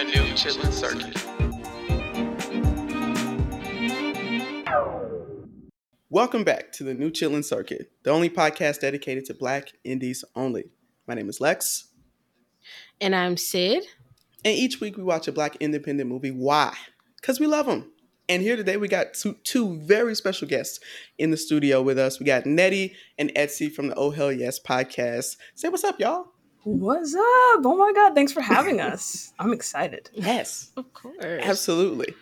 the new Chitlin Circuit. Welcome back to the new Chitlin Circuit, the only podcast dedicated to Black indies only. My name is Lex. And I'm Syd. And each week we watch a Black independent movie. Why? Because we love them. And here today we got two, two very special guests in the studio with us. We got Nettie and Etsy from the Oh Hell Yes podcast. Say what's up, y'all. What's up? Oh my god, thanks for having us. I'm excited. Yes. Of course. Absolutely.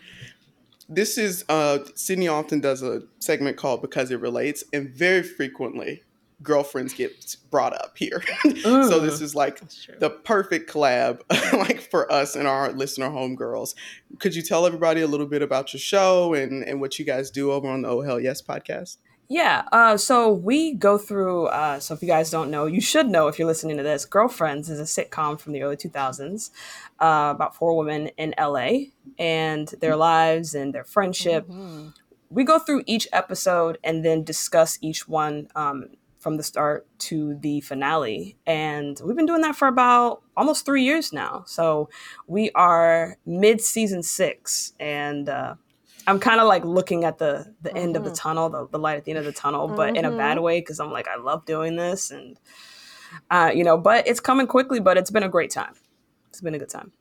This is uh Sydney often does a segment called Because It Relates, and very frequently girlfriends get brought up here. so this is like the perfect collab like for us and our listener homegirls. Could you tell everybody a little bit about your show and, and what you guys do over on the Oh Hell Yes podcast? Yeah, uh, so we go through. Uh, so if you guys don't know, you should know if you're listening to this. Girlfriends is a sitcom from the early 2000s uh, about four women in LA and their lives and their friendship. Mm-hmm. We go through each episode and then discuss each one um, from the start to the finale. And we've been doing that for about almost three years now. So we are mid season six. And uh, I'm kind of like looking at the the mm-hmm. end of the mm-hmm. tunnel, the, the light at the end of the tunnel, but mm-hmm. in a bad mm-hmm. way because I'm like, I love doing this. And, uh, you know, but it's coming quickly, but it's been a great time. It's been a good time.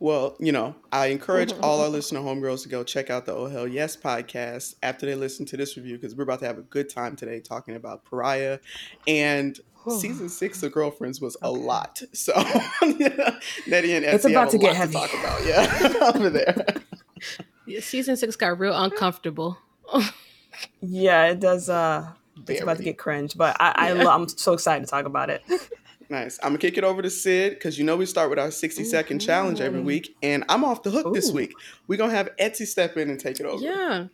Well, you know, I encourage all our listener homegirls to go check out the Oh Hell Yes podcast after they listen to this review because we're about to have a good time today talking about Pariah. And season six of Girlfriends was okay. a lot. So yeah, Nettie and Etsy it's about to get heavy. To talk about, yeah, over there. Yeah, season six got real uncomfortable. yeah, it does. Uh, it's about to get cringe, but I, I I'm so excited to talk about it. Nice. I'm gonna kick it over to Syd because you know we start with our 60 second mm-hmm. challenge every week, and I'm off the hook Ooh. this week. We're gonna have Etsy step in and take it over. Yeah,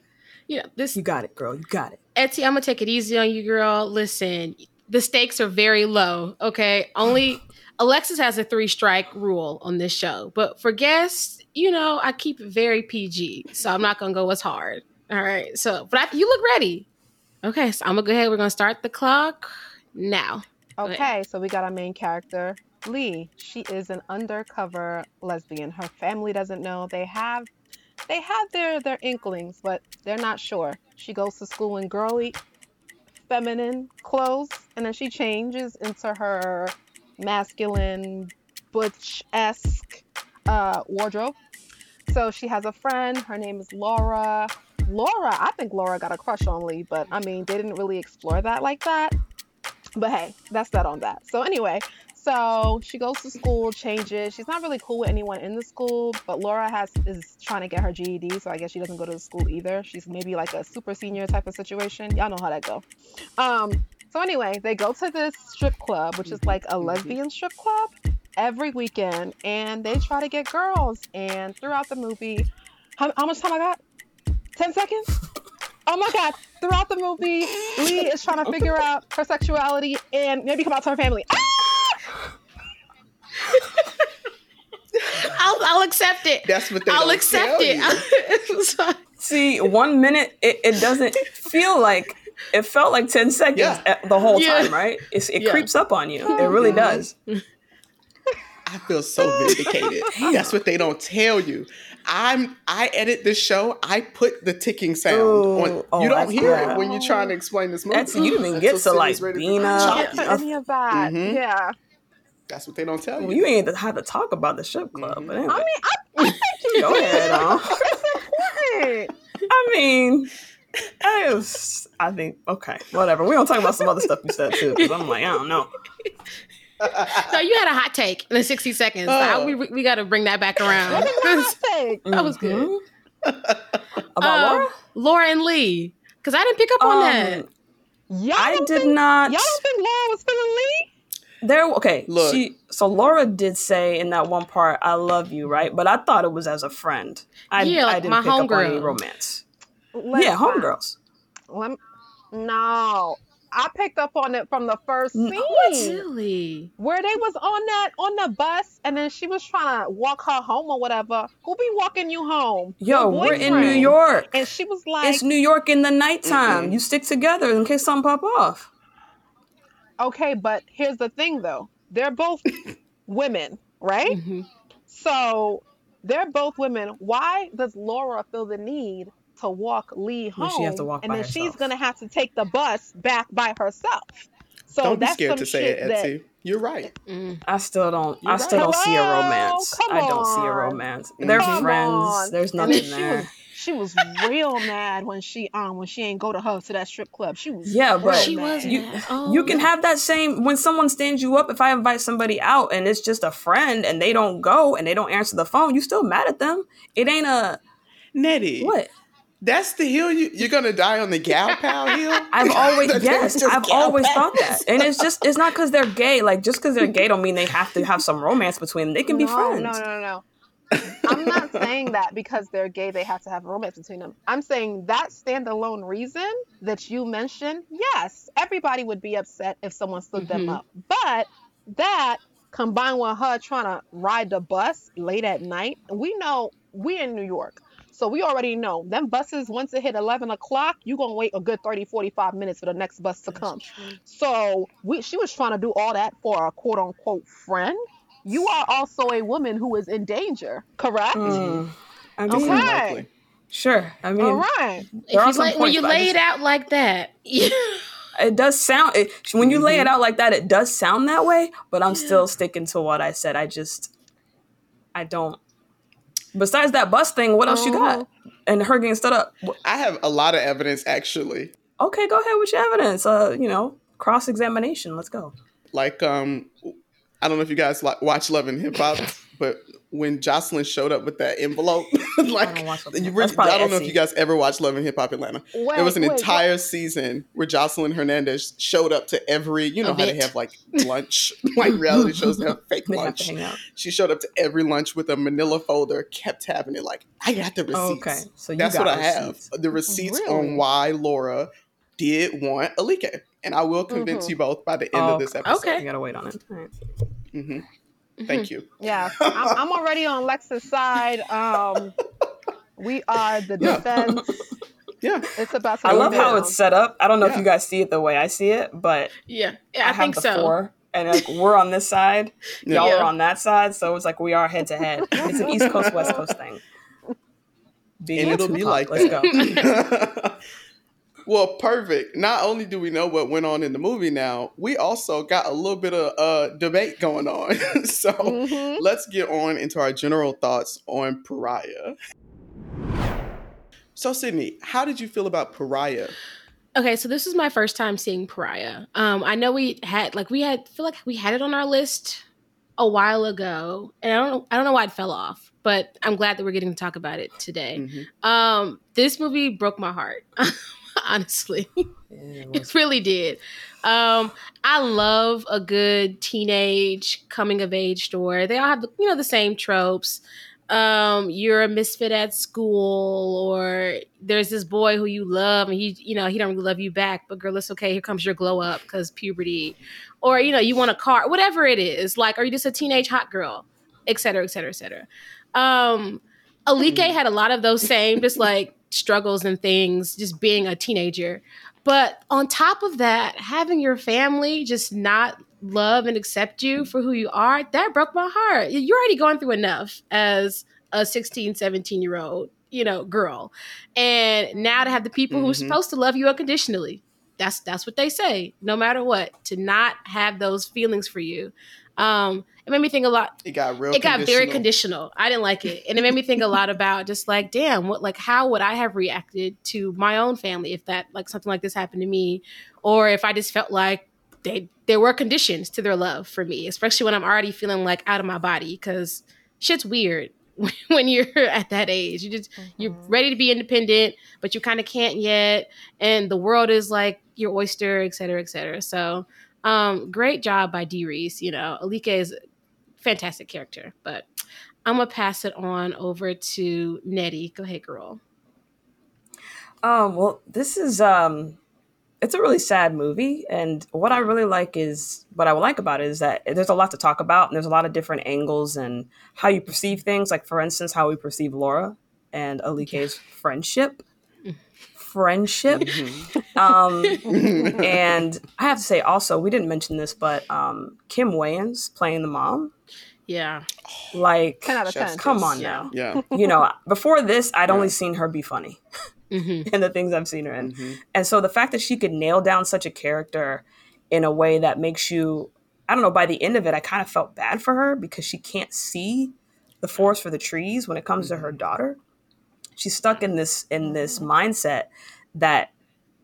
yeah. This you got it, girl. You got it. Etsy, I'm gonna take it easy on you, girl. Listen, the stakes are very low. Okay, only Alexis has a three strike rule on this show, but for guests, you know, I keep it very PG, so I'm not gonna go as hard. All right. So, but I, you look ready. Okay, so I'm gonna go ahead. We're gonna start the clock now. Okay, so we got our main character, Lee. She is an undercover lesbian. Her family doesn't know. They have they have their their inklings, but they're not sure. She goes to school in girly feminine clothes and then she changes into her masculine butch-esque uh, wardrobe. So she has a friend, her name is Laura. Laura, I think Laura got a crush on Lee, but I mean, they didn't really explore that like that. But hey, that's that on that. So anyway, so she goes to school, changes. She's not really cool with anyone in the school, but Laura has is trying to get her GED, so I guess she doesn't go to the school either. She's maybe like a super senior type of situation. Y'all know how that go. Um, so anyway, they go to this strip club, which is like a lesbian strip club, every weekend, and they try to get girls. And throughout the movie, how, how much time I got? Ten seconds. Oh my god! Throughout the movie, Lee is trying to figure out her sexuality and maybe come out to her family. Ah! I'll, I'll accept it. That's what they I'll accept it. See, one minute it, it, doesn't feel like it felt like ten seconds yeah. the whole yeah. time, right? It's, it yeah. creeps up on you. It really does. I feel so vindicated. That's what they don't tell you. I'm I edit this show. I put the ticking sound Ooh, on. Oh, you don't hear it when you're trying to explain this movie. That's you didn't even get to like Bina. Any of that? Mm-hmm. Yeah. That's what they don't tell you. Well, you ain't had to talk about the strip club. Mm-hmm. But anyway. I mean, I, I think you go ahead. important. I mean, I was. I think okay, whatever. We don't talk about some other stuff you said too, because I'm like, I don't know. No, you had a hot take in the 60 seconds. Oh. we we got to bring that back around. hot take. That was good. Mm-hmm. About um, Laura? Laura and Lee, because I didn't pick up on um, that. Y'all I did think, not. Y'all don't think Laura was feeling Lee? There, okay. Look. She so Laura did say in that one part, "I love you," right? But I thought it was as a friend. I, yeah, I didn't my pick up on any romance. Let's yeah, homegirls. Let no, I picked up on it from the first scene. Really? Where they was on that on the bus and then she was trying to walk her home or whatever. Who be walking you home? Yo, we're in New York. And she was like It's New York in the nighttime. Mm-hmm. You stick together in case something pop off. Okay, but here's the thing though. They're both women, right? Mm-hmm. So they're both women. Why does Laura feel the need to walk Lee home? she has to walk and by then she's gonna have to take the bus back by herself. So Don't be scared to say shit it, that- You're right. Mm. I still don't. You're I still right. don't see a romance. Come I don't see a on. romance. They're Come friends. on. There's nothing she there. was she was real mad when she um when she ain't go to her to that strip club. She was Yeah, real but She mad. was you mad. Oh. you can have that same when someone stands you up. If I invite somebody out and it's just a friend and they don't go and they don't answer the phone, you still mad at them. It ain't a Nettie. what. That's the hill you, you're gonna die on the gal pal hill. I've always That's yes, I've gal always thought that, and it's just it's not because they're gay. Like just because they're gay don't mean they have to have some romance between them. They can be friends. No, no, no, no. I'm not saying that because they're gay, they have to have romance between them. I'm saying that standalone reason that you mentioned, yes, everybody would be upset if someone stood them Mhm. up. But that combined with her trying to ride the bus late at night, we know we in New York. So we already know them buses, once it hit 11 o'clock, you're going to wait a good 30, 45 minutes for the next bus to come. So we, she was trying to do all that for a quote unquote friend. You are also a woman who is in danger, correct? Mm. I mean, Okay. Unlikely. sure. I mean, All right. If There are you some lay, when you lay just- it out like that, it does sound it, when you lay Mm-hmm. it out like that it does sound that way but i'm still sticking to what i said i just i don't besides that bus thing what else you got? And her getting stood up. I have a lot of evidence actually. okay go ahead with your evidence. Uh you know cross-examination. Let's go. Like, um, I don't know if you guys like watch Love and Hip Hop, but when Joseline showed up with that envelope, like, don't watch you Hip- re- that's probably I don't know if you guys ever watched Love and Hip Hop Atlanta. Wait, there was an wait, entire season where Joseline Hernandez showed up to every, you know how they have like lunch, like reality shows that have fake have lunch. to She showed up to every lunch with a manila folder, kept having it like, I got the receipts. okay so you That's got what I have. The receipts Really? on why Laura did want Alike. And I will convince Mhm. you both by the end Oh, of this episode. okay. you gotta wait on it All right. hmm Thank you. Yeah, I'm, I'm already on Lex's side. Um, we are the Yeah. defense. Yeah. It's about to i go love how it's set up i don't know if you guys see it the way i see it but Yeah, i, I, have think the so. four and like we're on this side y'all are on that side so it's like we are head to head it's an east coast west coast thing Biggie and it'll be like let's that. go well, perfect. Not only do we know what went on in the movie now, we also got a little bit of uh, debate going on. so Mhm. let's get on into our general thoughts on Pariah. So, Sydney, how did you feel about Pariah? Okay, so this is my first time seeing Pariah. Um, I know we had like we had feel like we had it on our list a while ago, and I don't know I don't know why it fell off, but I'm glad that we're getting to talk about it today. Mhm. Um, this movie broke my heart, honestly. Yeah, it It really did. Um, I love a good teenage coming of age story. They all have, the, you know, the same tropes. Um, you're a misfit at school, or there's this boy who you love, and he, you know, he don't really love you back. But girl, it's okay. Here comes your glow up because puberty, or you know, you want a car, whatever it is. Like, are you just a teenage hot girl, et cetera, et cetera, et cetera. Um, Alike had a lot of those same, just like struggles and things, just being a teenager. But on top of that, having your family just not love and accept you for who you are, that broke my heart. You're already going through enough as a 16, 17 year old, you know, girl. And now to have the people who are mm-hmm. supposed to love you unconditionally. That's that's what they say, no matter what, to not have those feelings for you. Um, it made me think a lot It got real. it got very conditional. conditional. I didn't like it, and it made me think a lot about just like, damn, what like how would I have reacted to my own family if that like something like this happened to me, or if I just felt like they there were conditions to their love for me, especially when I'm already feeling like out of my body because shit's weird when you're at that age. You just you're Mhm. ready to be independent, but you kind of can't yet, and the world is like your oyster, et cetera, et cetera. So, um, great job by Dee Rees. You know, Alike is a fantastic character, but I'm gonna pass it on over to Nettie. Go ahead, girl. Um, well, this is um it's a really sad movie and what I really like is what I like about it is that there's a lot to talk about and there's a lot of different angles and how you perceive things like for instance how we perceive Laura and Alike's friendship. Friendship. Mhm. Um and I have to say also we didn't mention this but um Kim Wayans playing the mom Yeah. Like, 10 out of 10. come on Yeah. now. Yeah. You know, before this, I'd only seen her be funny hmm in the things I've seen her in. Mhm. And so the fact that she could nail down such a character in a way that makes you, I don't know, by the end of it, I kind of felt bad for her because she can't see the forest for the trees when it comes to her daughter. She's stuck in this in this mindset that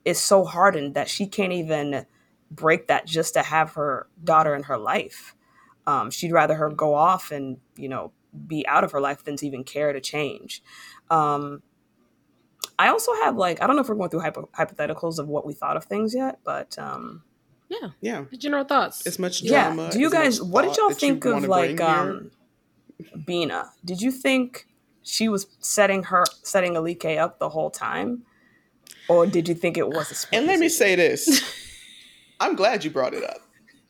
is so hardened that she can't even break that just to have her daughter in her life. Um, she'd rather her go off and you know be out of her life than to even care to change. Um, I also have like I don't know if we're going through hypo- hypotheticals of what we thought of things yet, but um, Yeah. Yeah. General thoughts. As much drama. yeah. drama. Do you guys? What did y'all think of like bring um, Bina? Did you think she was setting her setting Alike up the whole time, or did you think it was a split And let me say this. I'm glad you brought it up.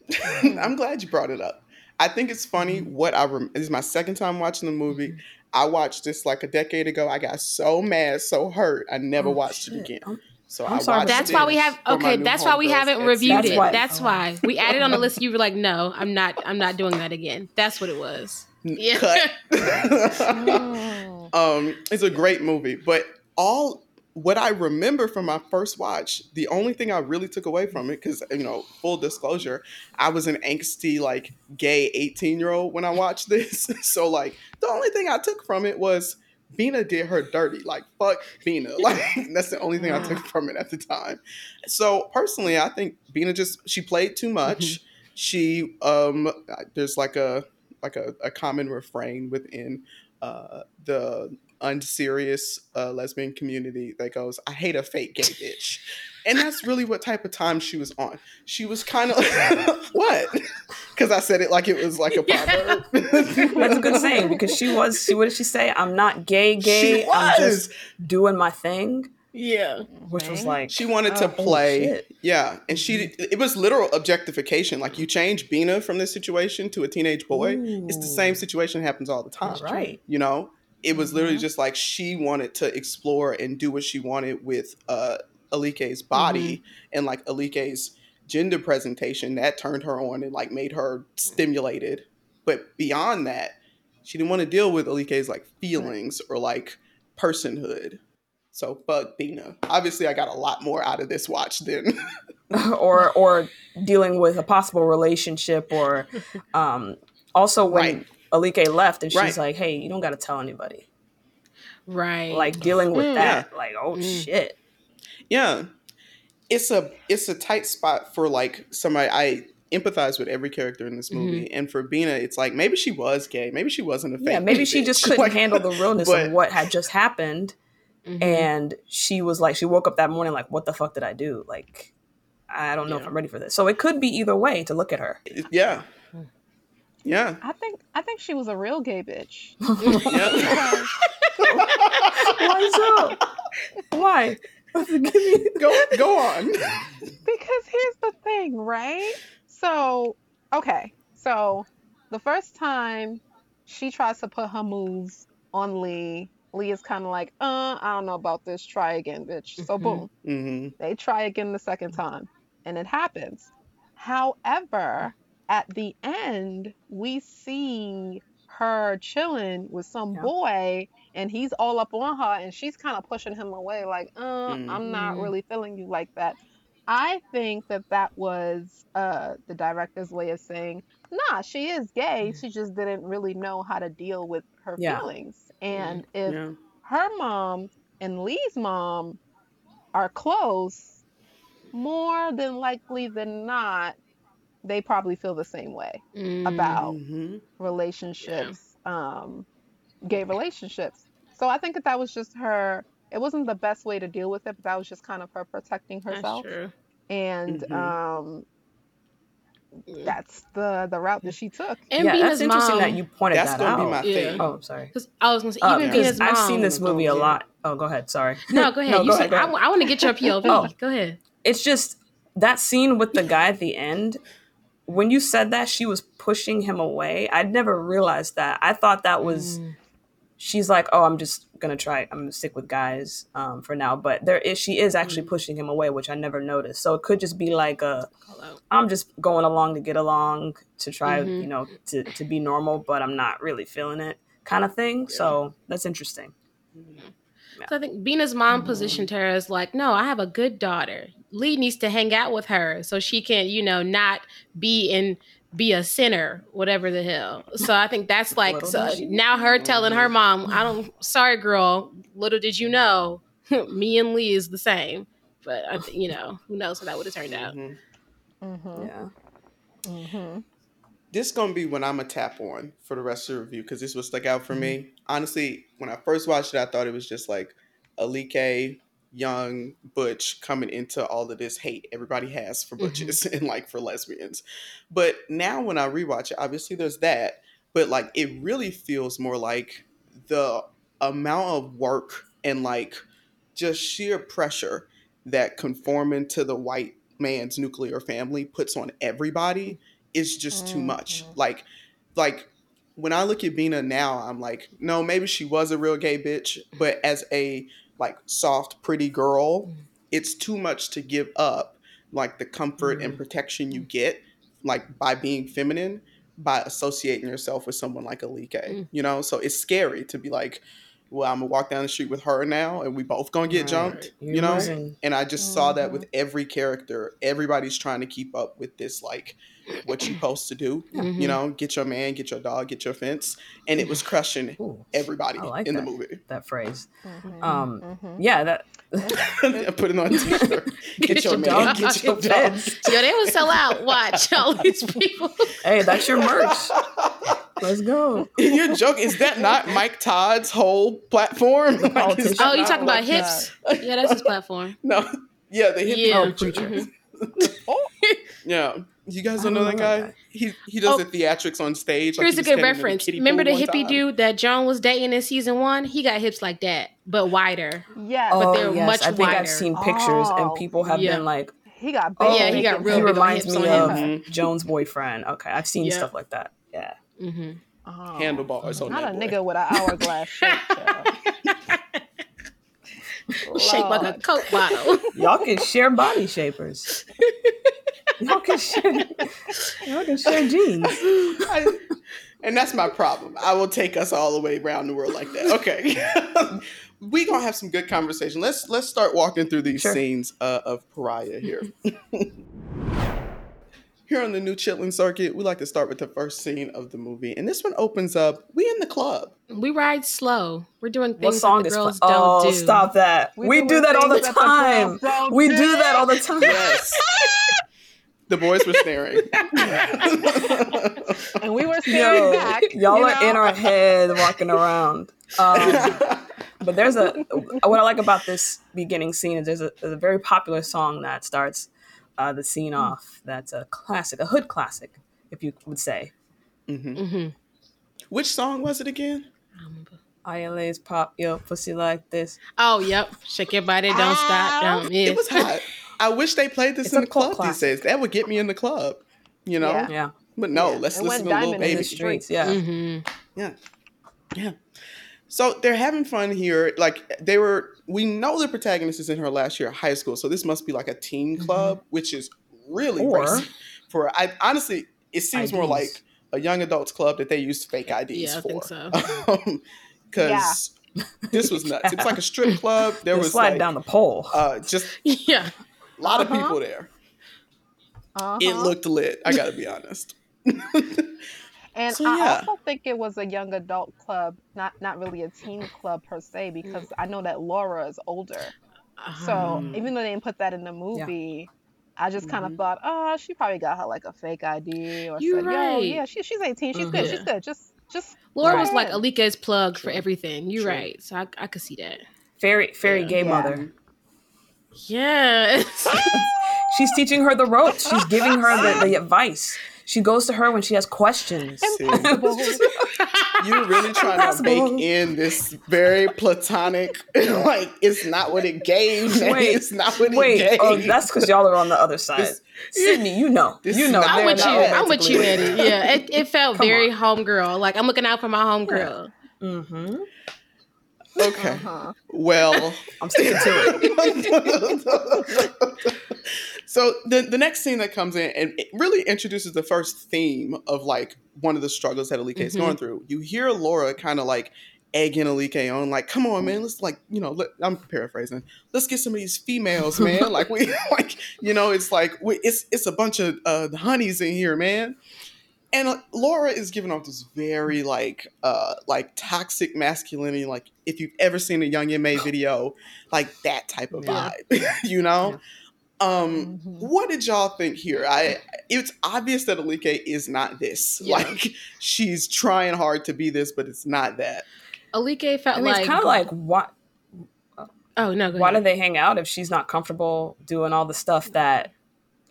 I'm glad you brought it up. I think it's funny what I rem- this is my second time watching the movie. I watched this like a decade ago. I got so mad, so hurt. I never Oh, watched it again. I'm- So I'm I sorry, watched That's it why we have okay. That's why we haven't reviewed That's it. why- That's oh. why we added on the list. You were like, no, I'm not. I'm not doing that again. That's what it was. Yeah. Cut. Um, it's a great movie, but all what I remember from my first watch, the only thing I really took away from it, because you know, full disclosure, I was an angsty like gay eighteen year old when I watched this. so like, the only thing I took from it was Bina did her dirty. Like fuck Bina. Like that's the only thing I took from it at the time. So personally, I think Bina just she played too much. She um, there's like a like a, a common refrain within uh, the unserious uh, lesbian community that goes, "I hate a fake gay bitch," and that's really what type of time she was on. She was kind of what? Because I said it like it was like a proverb. That's a good saying because she was. She what did she say? I'm not gay, gay. She I'm just doing my thing, Yeah. which was like She wanted oh, to play, shit. yeah, and she it was literal objectification. Like you change Bina from this situation to a teenage boy, it's the same situation happens all the time. Right. You know, it was literally Mhm. just like she wanted to explore and do what she wanted with uh, Alike's body and like Alike's gender presentation. That turned her on and like made her stimulated. But beyond that, she didn't want to deal with Alike's like feelings or like personhood. So fuck Bina. Obviously, I got a lot more out of this watch than or or dealing with a possible relationship or um also when Right. Alike left and she's Right. like, "Hey, you don't got to tell anybody." Right. Like dealing with Mm. that, like, "Oh Mm. shit." yeah. It's a it's a tight spot for like somebody I empathize with every character in this movie, and for Bina, it's like maybe she was gay, maybe she wasn't a fake. Yeah, maybe gay she just couldn't Like, handle the realness but- of what had just happened Mhm. and she was like she woke up that morning like, "What the fuck did I do?" Like I don't know if I'm ready for this. So it could be either way to look at her. Yeah, yeah, I think I think she was a real gay bitch. yeah. Why so? Why? Go go on. Because here's the thing, right? So, okay. So, the first time she tries to put her moves on Lee, Lee is kind of like, uh, I don't know about this. Try again, bitch. So, Mhm. boom. hmm They try again the second time, and it happens. However, at the end, we see her chilling with some Yeah. boy, and he's all up on her, and she's kind of pushing him away, like, uh, I'm not Mm. really feeling you like that. I think that that was uh, the director's way of saying, nah, she is gay. She just didn't really know how to deal with her Yeah. feelings. And if Yeah, her mom and Lee's mom are close, more than likely than not, they probably feel the same way Mm. about relationships, um, gay relationships. So I think that that was just her. It wasn't the best way to deal with it, but that was just kind of her protecting That's herself. true. And Mhm. um, that's the the route that she took. And yeah, Bina's that's interesting mom, that you pointed that's that gonna out. be my Yeah. thing. Oh, sorry. 'cause I was gonna say, Uh, even because Bina's I've seen this movie a lot. Oh, go ahead. Sorry. No, go ahead. No, you go said ahead, go I, want to get your POV. Oh. Go ahead. It's just that scene with the guy at the end. When you said that she was pushing him away, I'd never realized that. I thought that was Mm. She's like, "Oh, I'm just gonna try. I'm gonna stick with guys um, for now." But there is she is actually Mm. pushing him away, which I never noticed. So it could just be like a. I'm just going along to get along to try, Mhm. you know, to to be normal, but I'm not really feeling it, kind of thing. So that's interesting. So I think Bina's mom Mm-hmm. positioned her as like, no, I have a good daughter. Lee needs to hang out with her so she can, you know, not be in be a sinner, whatever the hell. So I think that's like so now her telling her mom, I don't sorry girl, little did you know, me and Lee is the same. But I th- you know, who knows how that would have turned out. Mhm. Mm-hmm. Yeah. Mm-hmm. This gonna be when I'm a tap on for the rest of the review because this was stuck out for me. Mm-hmm. Honestly, when I first watched it, I thought it was just like Alike, young Butch coming into all of this hate everybody has for Mhm. butches and like for lesbians. But now when I rewatch it, obviously there's that, but like it really feels more like the amount of work and like just sheer pressure that conforming to the white man's nuclear family puts on everybody is just too much. Mhm. Like, like when I look at Bina now, I'm like, no, maybe she was a real gay bitch, but as a like soft, pretty girl, it's too much to give up like the comfort and protection you get like by being feminine by associating yourself with someone like Alike. Mm. You know, so it's scary to be like, well, I'm gonna walk down the street with her now, and we both gonna get Right. jumped. You know, losing. and I just saw that Mhm. with every character. Everybody's trying to keep up with this, like what you supposed to do. Mhm. You know, get your man, get your dog, get your fence, and it was crushing Ooh, everybody like in that. the movie. that phrase. Mm-hmm. Um, hmm Yeah, that Put it on a t-shirt. Get, your, man, get your get dog. feds. Yo, they would sell out. Watch all these people. Hey, that's your merch. Let's go. Your joke is that not Mike Todd's whole platform? Like, is politician. that Oh, you talking about like- hips? Yeah, that's his platform. No, yeah, the hippie Yeah. Oh, preacher. Yeah, you guys don't know don't that know guy. that guy. He he does Oh. the theatrics on stage. like Here's he a good reference. kiddie Remember the hippie time. dude that Joan was dating in season one? He got hips like that, but wider. Yeah, But oh, they're yes. much I think wider. I've seen pictures, and Oh, people have yeah. been like, he got "Oh. Yeah, he got big real he big on reminds hips me on of him. Joan's boyfriend." Okay, I've seen Yeah. stuff like that. Yeah. hmm Oh. handlebars on Not that a boy. nigga with an hourglass shape. child. Shaped like a Coke bottle. Y'all can share body shapers. Y'all can share. Y'all can share jeans. I- and that's my problem. I will take us all the way around the world like that. Okay. we gonna have some good conversation. Let's let's start walking through these Sure. scenes uh, of Pariah here. here on the new Chitlin circuit, we like to start with the first scene of the movie, and this one opens up. We in the club. we ride slow. We're doing What things song that is the girls playing? don't Oh, do. stop that. We We, do that all the things that the time. We do. do that all the time. Yes. The boys were staring. And we were staring Yo, back. y'all are know? in our head walking around. Um, but there's a what I like about this beginning scene is there's a, there's a very popular song that starts uh, the scene off. That's a classic, a hood classic, if you would say. Mhm. hmm Which song was it again? ILA's pop your pussy like this. Oh, yep. Shake your body, don't stop, don't miss. It was hot. I wish they played this It's in the cult club these classic. days. That would get me in the club. You know? Yeah. Yeah, But no, Yeah. let's It listen went to Lil diamond in in Baby. the streets. Yeah, hmm Yeah. So they're having fun here. Like they were, we know the protagonist is in her last year of high school, so this must be like a teen club, which is really Mm-hmm. Or- For I honestly, it seems more like a young adults club that they use fake IDs Yeah, I for. think so. Because this was nuts. It was like a strip club. There They was slide like down the pole. uh, just Yeah. A lot of Uh-huh. people there. Uh-huh. It looked lit. I gotta be honest. And So, I yeah. also think it was a young adult club, not not really a teen club per se, because. I know that Laura is older. So Um, even though they didn't put that in the movie, I just kind of Mhm. thought, oh, she probably got her like a fake ID or You're said, yo, right. yeah, she, she's 18, she's good, she's Mhm. good. Just just Laura go was like ahead. Alike's plug for everything. You're True. right. So I, I could see that. Fairy, fairy Yeah. gay Yeah. mother. Yes. She's teaching her the ropes. She's giving her the, the advice. She goes to her when she has questions. You're really trying to Impossible. bake in this very platonic, like it's not what it gave. man. Wait, it's not what it Wait, gave. oh, that's because y'all are on the other side. This- Sydney, you know, you know. I'm with you. I'm with you, romantically- Eddie. Yeah, it, it felt Come very on. homegirl. Like I'm looking out for my homegirl. Mm-hmm. Okay. Uh-huh. Well, I'm sticking to it. so the the next scene that comes in and it really introduces the first theme of like one of the struggles that Alike is Mhm. going through. You hear Laura kind of like egging Alike on, like, "Come on, man, let's like, you know, let, I'm paraphrasing. Let's get some of these females, man. like we, like, you know, it's like we, it's it's a bunch of uh, honeys in here, man." And uh, Laura is giving off this very like uh like toxic masculinity. Like if you've ever seen a Young M.A video, like that type of Yeah. vibe, you know. Um, Mhm. what did y'all think here? I it's obvious that Alike is not this. Yeah. Like she's trying hard to be this, but it's not that. Alike felt I mean, like it's kind of like why oh no, go why do they hang out if she's not comfortable doing all the stuff that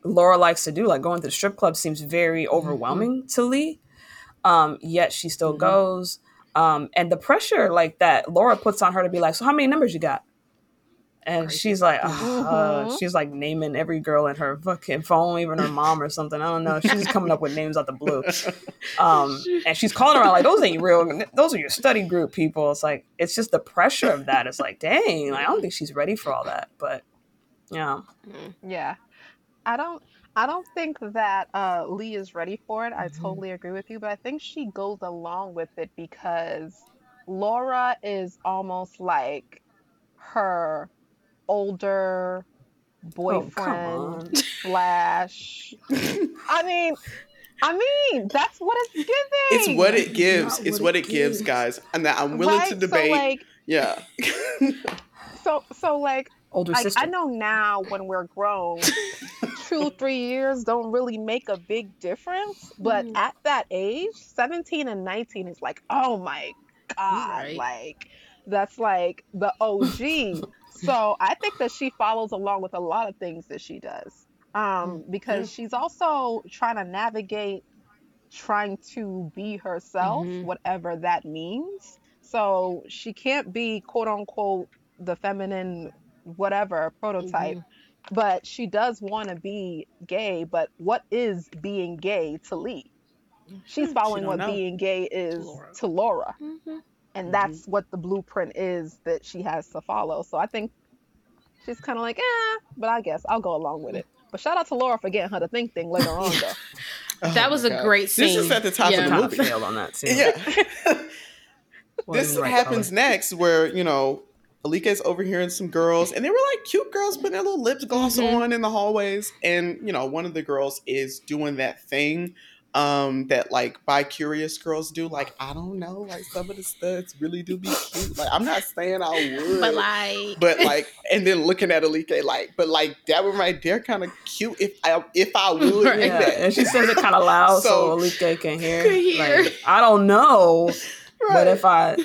Laura likes to do? Like going to the strip club seems very overwhelming to Lee. Um, yet she still Mhm. goes. Um, and the pressure like that Laura puts on her to be like, so how many numbers you got? And Crazy. she's like, uh, Mhm. she's like naming every girl in her fucking phone, even her mom or something. I don't know. She's just coming up with names out the blue. Um, and she's calling around like, those ain't real. Those are your study group people. It's like, it's just the pressure of that. It's like, dang, like, I don't think she's ready for all that. But yeah, Mm. Yeah. I don't I don't think that uh Lee is ready for it. I Mhm. totally agree with you, but I think she goes along with it because Laura is almost like her older oh, boyfriend on. slash I mean I mean that's what it's giving. It's what it Not gives. what It's it what it gives, gives. guys. And that I'm willing right? to debate. So like yeah. so so like Older like sister. I know now when we're grown, two, three years don't really make a big difference. But Mhm. at that age, 17 and 19 is like, oh my God. Right. Like, that's like the OG. so I think that she follows along with a lot of things that she does. Um, because she's also trying to navigate trying to be herself, Mhm. whatever that means. So she can't be quote unquote the feminine whatever prototype but she does want to be gay but what is being gay to lee she's following don't what know. being gay is Laura. to laura Mhm. and Mhm. that's what the blueprint is that she has to follow so i think she's kind of like eh but i guess i'll go along with it but shout out to laura for getting her to think thing later on though Oh That my was a God. great This is at the top Yeah. of the kind movie. of failed on that scene. Yeah. Wasn't this right happens color. next where, you know, Alike's overhearing some girls, and they were like cute girls putting their little lip gloss Mhm. on in the hallways. And, you know, one of the girls is doing that thing um that like bi curious girls do. Like, I don't know, like some of the studs really do be cute. Like, I'm not saying I would. But like but like, and then looking at Alike, like, but like that one right there, kind of cute. If I if I would, Right. Yeah, and she says it kind of loud so, So- Alike can hear. Can hear. Like, I don't know, but if I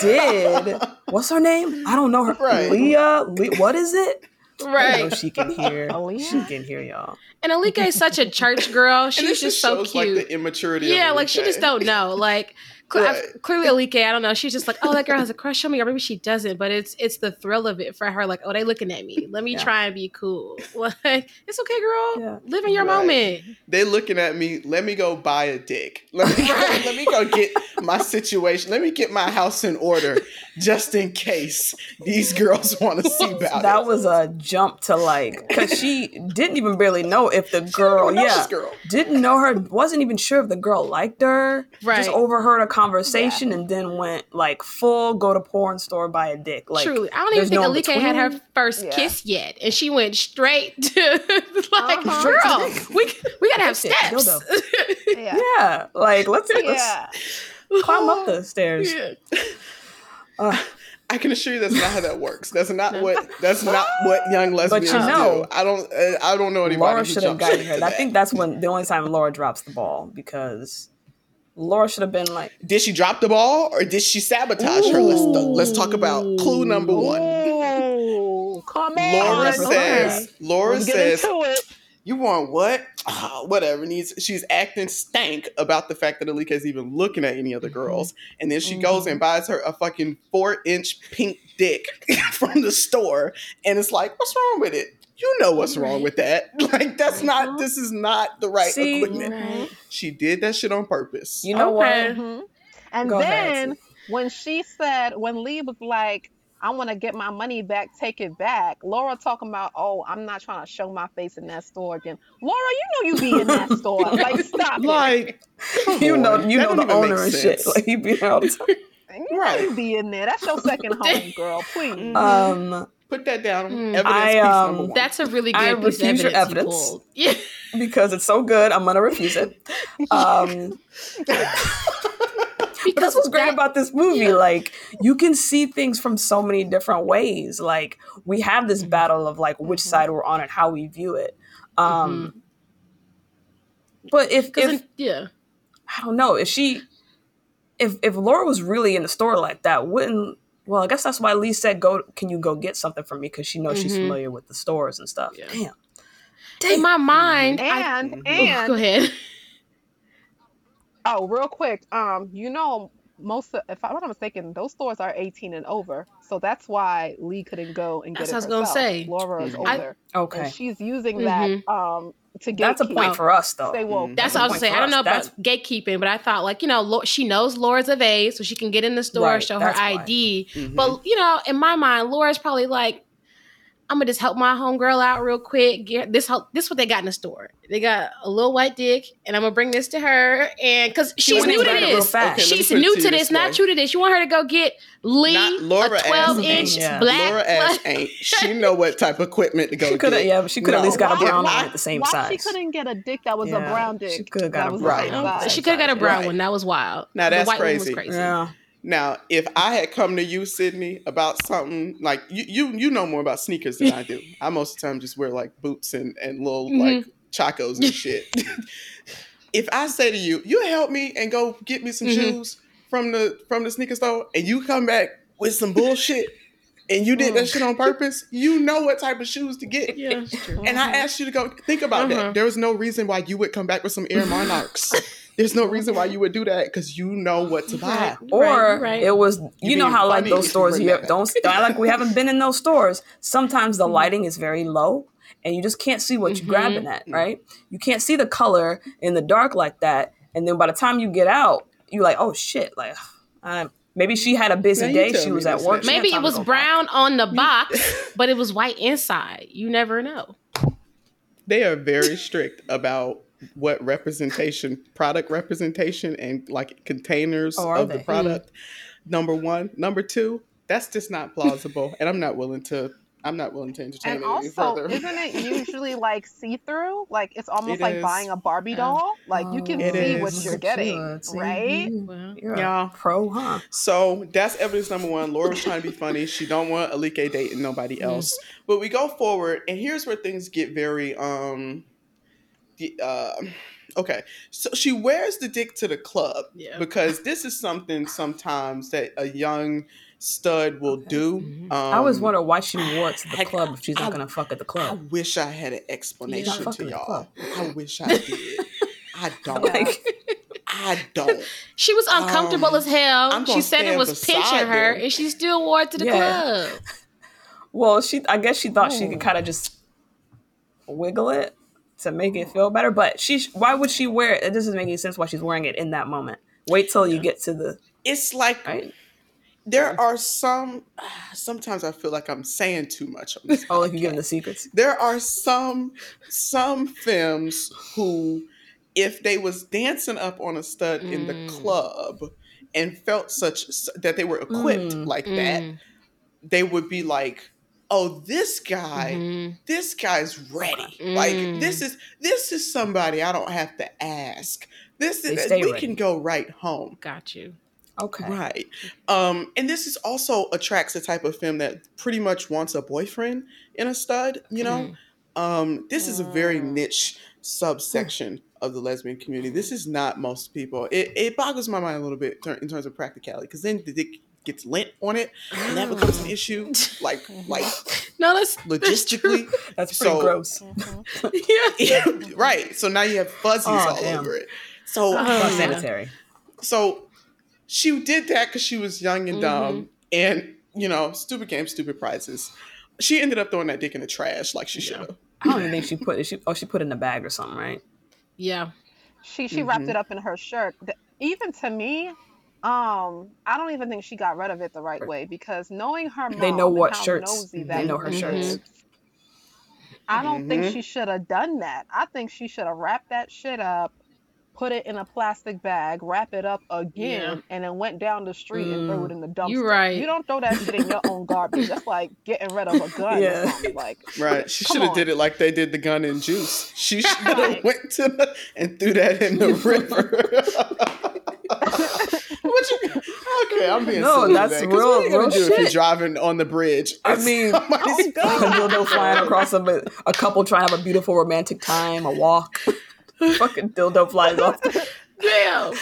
did, what's her name? I don't know her. Right. Leah. Le- what is it? I know right. she can hear. Oh, Aaliyah? She can hear y'all. And Alike is such a church girl. She's just just so shows cute. like the immaturity. of yeah, like she just don't know. Like cl- Right. clearly, Alike, I don't know. She's just like, oh, that girl has a crush on me, or maybe she doesn't. But it's it's the thrill of it for her. Like, oh, they looking at me. Let me Yeah. try and be cool. Like, it's okay, girl. Yeah. Live in your Right. moment. they looking at me. Let me go buy a dick. Let me, Right. let me go get my situation. Let me get my house in order, just in case these girls want to see about that it. was a jump to like because she didn't even barely know if the girl, Who knows yeah, this girl. didn't know her, wasn't even sure if the girl liked her. Right. Just overheard a conversation and then went like full go to porn store buy a dick. Like Truly, I don't even think no Alike had her first Yeah. kiss yet, and she went straight to like, Uh-huh. girl, we we gotta have That's it, steps. yeah Yeah, like let's, let's climb up the stairs. Yeah. Uh, I can assure you that's not how that works. That's not what. That's not what young lesbians you know, do. I don't. uh, I don't know anybody. Laura should have jumps guided her. I think that's when the only time Laura drops the ball because Laura should have been like, Did she drop the ball or did she sabotage her? Let's let's talk about clue number one. Ooh, come Laura Okay. says. Laura Let's get says. Into it You want what? Ah, whatever. Needs. She's acting stank about the fact that Alike is even looking at any other girls, and then she goes and buys her a fucking four inch pink dick from the store, and it's like, what's wrong with it? You know what's wrong with that. Like that's not. This is not the right See? equipment. Right. She did that shit on purpose. you know Okay. what? Mhm. And Go ahead, then when she said when Lee was like, I want to get my money back, take it back. Laura talking about, oh, I'm not trying to show my face in that store again. Laura, you know you be in that store. Like, stop. Like, you know, you That know the owner and shit. sense. Like he be there all time. it. You know Right. you be in there. That's your second home, girl. Please. Mhm. Um, Put that down. Mm. Evidence I, um, number. That's a really I good piece of refuse your evidence. you Yeah. because it's so good, I'm gonna refuse it. Um, but that's what's great that- about this movie. Like you can see things from so many different ways. Like we have this battle of like which side we're on and how we view it. Um, But if 'Cause if in- yeah. I don't know if she if if Laura was really in the store like that, wouldn't well, I guess that's why Lee said, "Go, can you go get something for me?" Because she knows she's Mhm. familiar with the stores and stuff. Yeah. Damn. In my mind, I, and Mhm. Oh, go ahead. Oh, real quick, um, you know, most of, if I'm not mistaken, those stores are 18 and over, so that's why Lee couldn't go and That's get it what I was gonna say. Laura is Mhm. I- older, Okay, and she's using that um to get that's a point for us though. Stay woke. Mhm. That's a what I was point saying. for I don't us. know about That's- gatekeeping, but I thought like you know she knows Laura's of age, so she can get in the store, Right, show her that's why. ID. Mhm. But you know, in my mind, Laura's probably like, I'm gonna just help my homegirl out real quick. Get this help. This is what they got in the store. They got a little white dick, and I'm gonna bring this to her. And because she's new to grabbed it real this. Okay, she's new to to this, this not true to this. You want her to go get Lee Not Laura a 12 inch Yeah. black. Laura ass ain't. She know what type of equipment to go She could have, yeah, she could No. at least got a brown why- one at the same Why size. she couldn't get a dick that was a Yeah, brown she dick? coulda got that a brown the one. she could have got a brown one. That was wild. Now The that's white one was crazy. crazy. yeah, Now, if I had come to you, Sydney, about something like you, you, you know more about sneakers than I do. I most of the time just wear like boots and and little Mhm. like chacos and shit. if I say to you, you help me and go get me some Mhm. shoes from the from the sneaker store, and you come back with some bullshit, and you did that Mm. shit on purpose, you know what type of shoes to get. Yeah. And I asked you to go think about Uh-huh. that. There was no reason why you would come back with some Air Monarchs. There's no reason why you would do that because you know what to buy. Right. or Right, right. it was you, You know how like those stores bring you have, don't don't like we haven't been in those stores. Sometimes the lighting is very low and you just can't see what Mhm. you're grabbing at, right? You can't see the color in the dark like that, and then by the time you get out, you're like, oh shit, like um, maybe she had a busy Now day. She was at work. now. she had Maybe it was go back. brown on the box, but it was white inside. You never know. They are very strict about what representation, product representation, and like containers Oh, of they? the product. Number one, number two, that's just not plausible, and I'm not willing to. I'm not willing to entertain And it any further. isn't it usually like see through? Like it's almost It like is. buying a Barbie Yeah. doll. Like you can It see what you're Look getting, see, right? you- Well, You're Yeah. pro, huh? So that's evidence number one. Laura was trying to be funny. She don't want Alike dating nobody else. But we go forward, and here's where things get very um. The, uh, okay, so she wears the dick to the club Yeah. because this is something sometimes that a young stud will do. Mhm. Um, I always wonder why she wore it to the I- club if she's not I- gonna fuck at the club. I wish I had an explanation to fucking at the y'all. I wish I did. I don't. Like, I don't. She was uncomfortable Um, as hell. She said it was pinching her, them. and she still wore it to the Yeah. club. well, she I guess she thought she Oh. could kind of just wiggle it to make it feel better, but she why would she wear it? It doesn't make any sense why she's wearing it in that moment. Wait till you get to the It's like right. there are some. Sometimes I feel like I'm saying too much on this. Oh, like you're giving the secrets. there are some some femmes who if they was dancing up on a stud in the Mm. club and felt such that they were equipped Mm, like that Mm, they would be like oh this guy mhm. this guy's ready like Mm. this is this is somebody i don't have to ask this They is we ready. can go right home Got you. Okay. Right. Um, and this is also attracts the type of femme that pretty much wants a boyfriend in a stud, you know? Um, this is a very Mm. niche subsection of the lesbian community. This is not most people. It, it boggles my mind a little bit ter- in terms of practicality because then the dick gets lint on it and that becomes an issue. Like, like No, let's logistically. That's pretty So- gross. yeah. right. So now you have fuzzies Oh, all damn. over it. So, Oh, Not sanitary. so she did that because she was young and dumb and you know stupid games stupid prizes she ended up throwing that dick in the trash like she should have I don't even think she put it. She oh she put it in a bag or something, right? Yeah. She she wrapped Mhm. it mm-hmm. up in her shirt. The- even to me, Um, I don't even think she got rid of it the right way because knowing her mom, They know and what how shirts. They know her is, shirts. I don't think Mhm. she should have done that. I think she should have wrapped that shit up, put it in a plastic bag, wrap it up again, and then went down the street and threw it in the dumpster. You right. You don't throw that shit in your own garbage. That's like getting rid of a gun Yeah. or. Like Right. She should have did it like they did the gun and juice. She should have Right. went to the, and threw that in the river. What you, okay, I'm being No, that's today, 'cause real- What are you gonna real do if you're driving on the bridge? I mean, somebody's- a dildo flying across a, a couple trying to have a beautiful romantic time, a walk. Fucking dildo flies off. The, Damn.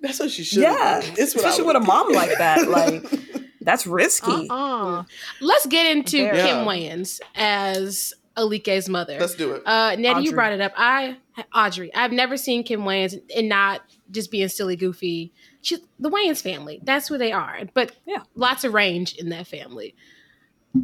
that's what she should. yeah, it's especially with a mom like that. Like that's risky. uh-uh. Let's get into Very. Kim Yeah. Wayans as Alike's mother. Let's do it. Uh, Nettie, you brought it up. I Audrey. I've never seen Kim Wayans and not just being silly goofy. She, the Wayans family. That's who they are. But Yeah. lots of range in that family.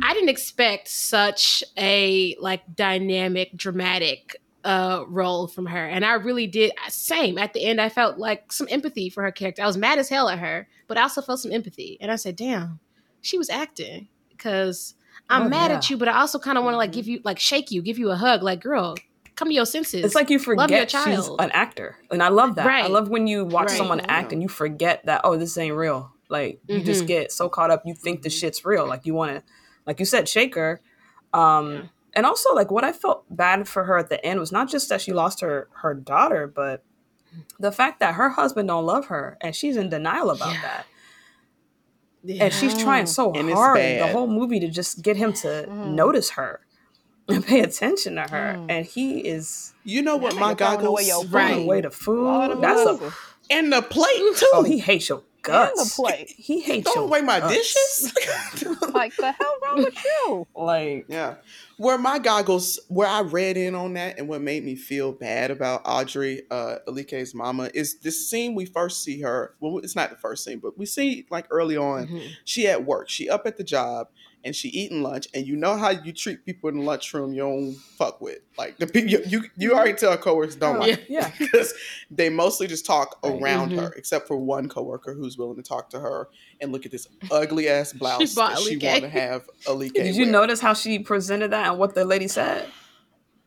I didn't expect such a like dynamic, dramatic uh role from her, and I really did. Same at the end, I felt like some empathy for her character. I was mad as hell at her, but I also felt some empathy, and I said, "Damn, she was acting." Because I'm Oh, mad yeah. at you, but I also kind of want to like give you like shake you, give you a hug, like girl, come to your senses. It's like you Love your forget she's an actor, and I love that. I love when you watch Right. someone Yeah. act and you forget that oh, this ain't real. Like you just Mhm. get so caught up, you think the shit's real. Like you want to, like you said, shake her. Um, Yeah. and also like what I felt bad for her at the end was not just that she lost her her daughter, but the fact that her husband don't love her and she's in denial about Yeah. that. Yeah. and she's trying so And hard the whole movie to just get him to Mhm. notice her and pay attention to her Mm. and he is You know what my nigga away goggles your throwing Right. away the food that's a and the plate too. oh he hates your guts The plate. he hates Throw your away my guts. dishes. like the hell wrong with you? like Yeah. Where my goggles, where I read in on that and what made me feel bad about Audrey, uh, Alike's mama, is this scene we first see her. Well, it's not the first scene, but we see like early on, Mhm. she at work. She up at the job and she eating lunch. And you know how you treat people in the lunchroom you don't fuck with. Like the people, you, you, you already tell coworkers don't oh, like yeah because they mostly just talk Right. around Mhm. her, except for one coworker who's willing to talk to her and look at this ugly ass blouse bought that she Alike. want to have Alike. did you wear. notice how she presented that and what the lady said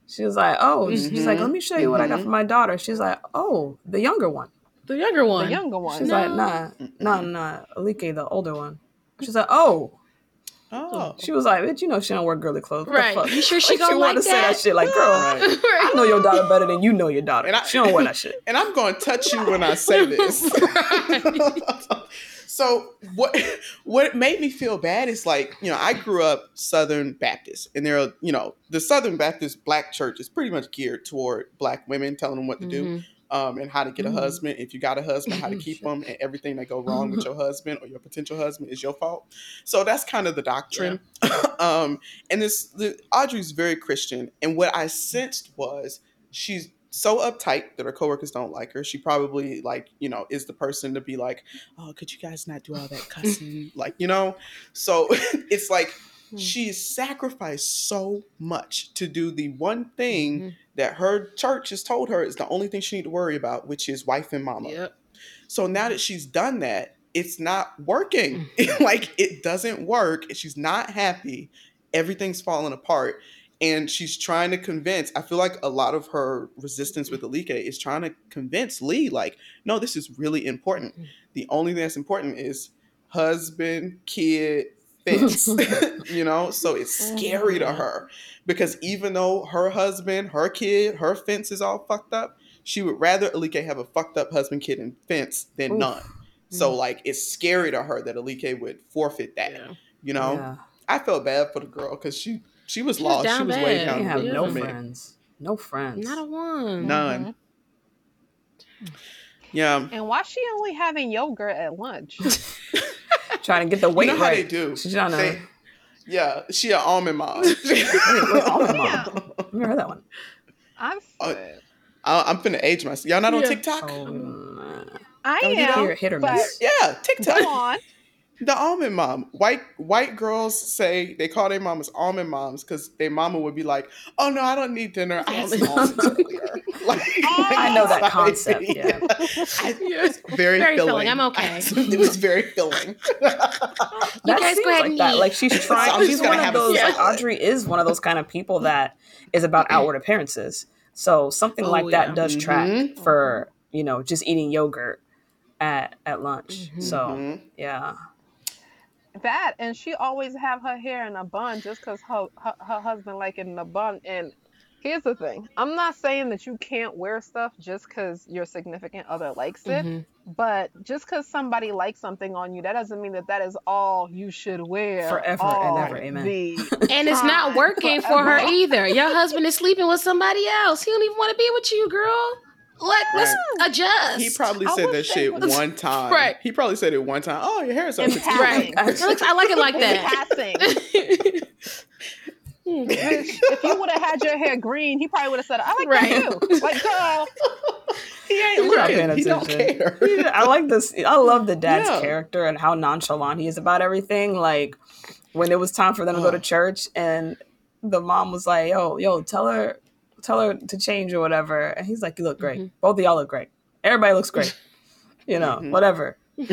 she was like oh she's Mhm. like let me show you what i got for my daughter she's like oh the younger one The younger one. The younger one. she's No. like nah nah nah alike the older one she's like oh Oh, She was like, bitch, you know she don't wear girly clothes. What the Right. fuck? You sure she Like, gonna wanted like to say that that? shit like, girl, Right. I know your daughter better than you know your daughter. And I- she don't wear that shit. and I'm going to touch you when I say this. so what what made me feel bad is like you know I grew up Southern Baptist, and there are you know the Southern Baptist Black church is pretty much geared toward Black women, telling them what to do. Mm-hmm. Um, and how to get a Mhm. husband. If you got a husband, how to keep them, and everything that go wrong with your husband or your potential husband is your fault. So that's kind of the doctrine. um, and this the, Audrey's very Christian, and what I sensed was she's so uptight that her coworkers don't like her. She probably like you know is the person to be like, oh, could you guys not do all that cussing, like you know? So it's like Hmm. she sacrificed so much to do the one thing Mhm. that her church has told her is the only thing she need to worry about, which is wife and mama. Yep. So now that she's done that, it's not working. like it doesn't work. She's not happy. Everything's falling apart. And she's trying to convince, I feel like a lot of her resistance with Alika is trying to convince Lee, like, no, this is really important. The only thing that's important is husband, kid, fence. you know? So it's scary to mm-hmm. her. Because even though her husband, her kid, her fence is all fucked up, she would rather Alike have a fucked up husband, kid, and fence than Oof. none. So mm. like it's scary to her that Alike would forfeit that. Yeah. You know, Yeah. I felt bad for the girl because she she was She was lost. She down was way down They the have no friends. No friends. Not a one. None. Mm-hmm. Yeah, And why she only having yogurt at lunch? Trying to get the weight you know how right. they do. She's trying to. They- yeah, she an almond mom. Wait, wait, almond mom. Yeah. I've heard that one. I'm. Uh, sick. I- I'm finna age myself. Y'all not on TikTok? Nah. I Don't you am. hear hit or miss? Yeah, Go TikTok. on. The almond mom. White white girls say they call their mamas almond moms because their mama would be like, "Oh no, I don't need dinner. I had some almonds earlier." Like, I know that concept. Yeah, I, it's very, Very filling. filling. I'm okay. it was very filling. that guys go ahead like and that. eat. Like she's So I'm trying. just She's one of have a those. Like. Audrey is one of those kind of people that is about outward appearances. So something Oh, like yeah. that does track Mhm. for you know just eating yogurt at at lunch. Mhm. So Mhm. yeah, That and she always have her hair in a bun just because her, her her husband like it in a bun. And here's the thing: I'm not saying that you can't wear stuff just because your significant other likes it. Mhm. But just because somebody likes something on you, that doesn't mean that that is all you should wear Forever and ever, amen. And it's not time, working for her either. Your husband is sleeping with somebody else. He don't even want to be with you, girl. Like, let's adjust. He probably said that shit would- one time. Right. He probably said it one time. Oh, your hair is so In Right. I like it like that. passing. Hmm, Bitch, if you would have had your hair green, he probably would have said, "I like Right. that too." Like, girl, He ain't He's not paying looking. He don't care. Yeah, I like this. I love the dad's Yeah. character and how nonchalant he is about everything. Like when it was time for them to go to church, and the mom was like, "Yo, yo, tell her, tell her to change or whatever," and he's like, "You look great. Mhm. Both of y'all look great. Everybody looks great. You know, Mhm. whatever."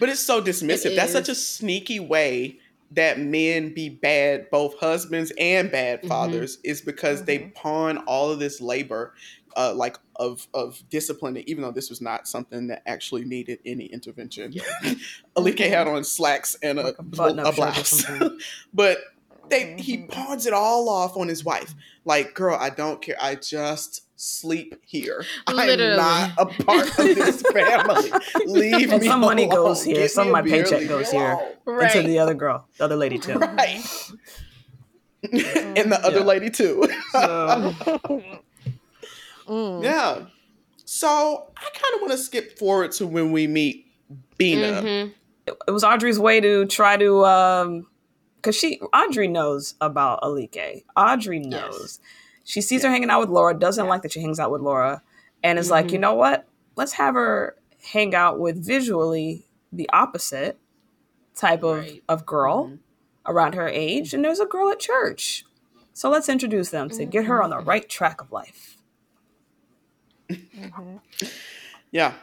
But it's so dismissive. It That's such a sneaky way that men be bad, both husbands and bad Mhm. fathers, is because they Mhm. pawn all of this labor, uh, like of of discipline. Even though this was not something that actually needed any intervention, Alike had on slacks and a, Like a a blouse, but they he Mhm. pawns it all off on his wife. Like, girl, I don't care. I just sleep here. Literally. I'm not a part of this family. Leave And me some money alone. goes here, Get some of my paycheck leave me goes here. alone. right. And to the other girl, the other lady too. Right. and the other Yeah. lady too. So, Mm. yeah. So I kind of want to skip forward to when we meet Bina. Mhm. it was Audrey's way to try to um because she Audrey knows about Alike. Audrey knows. She sees her hanging out with Laura, doesn't like that she hangs out with Laura, and is like, Mhm. you know what? Let's have her hang out with visually the opposite type of, Right. of girl Mhm. around her age. And there's a girl at church. So let's introduce them to get her on the right track of life. Mhm. Yeah.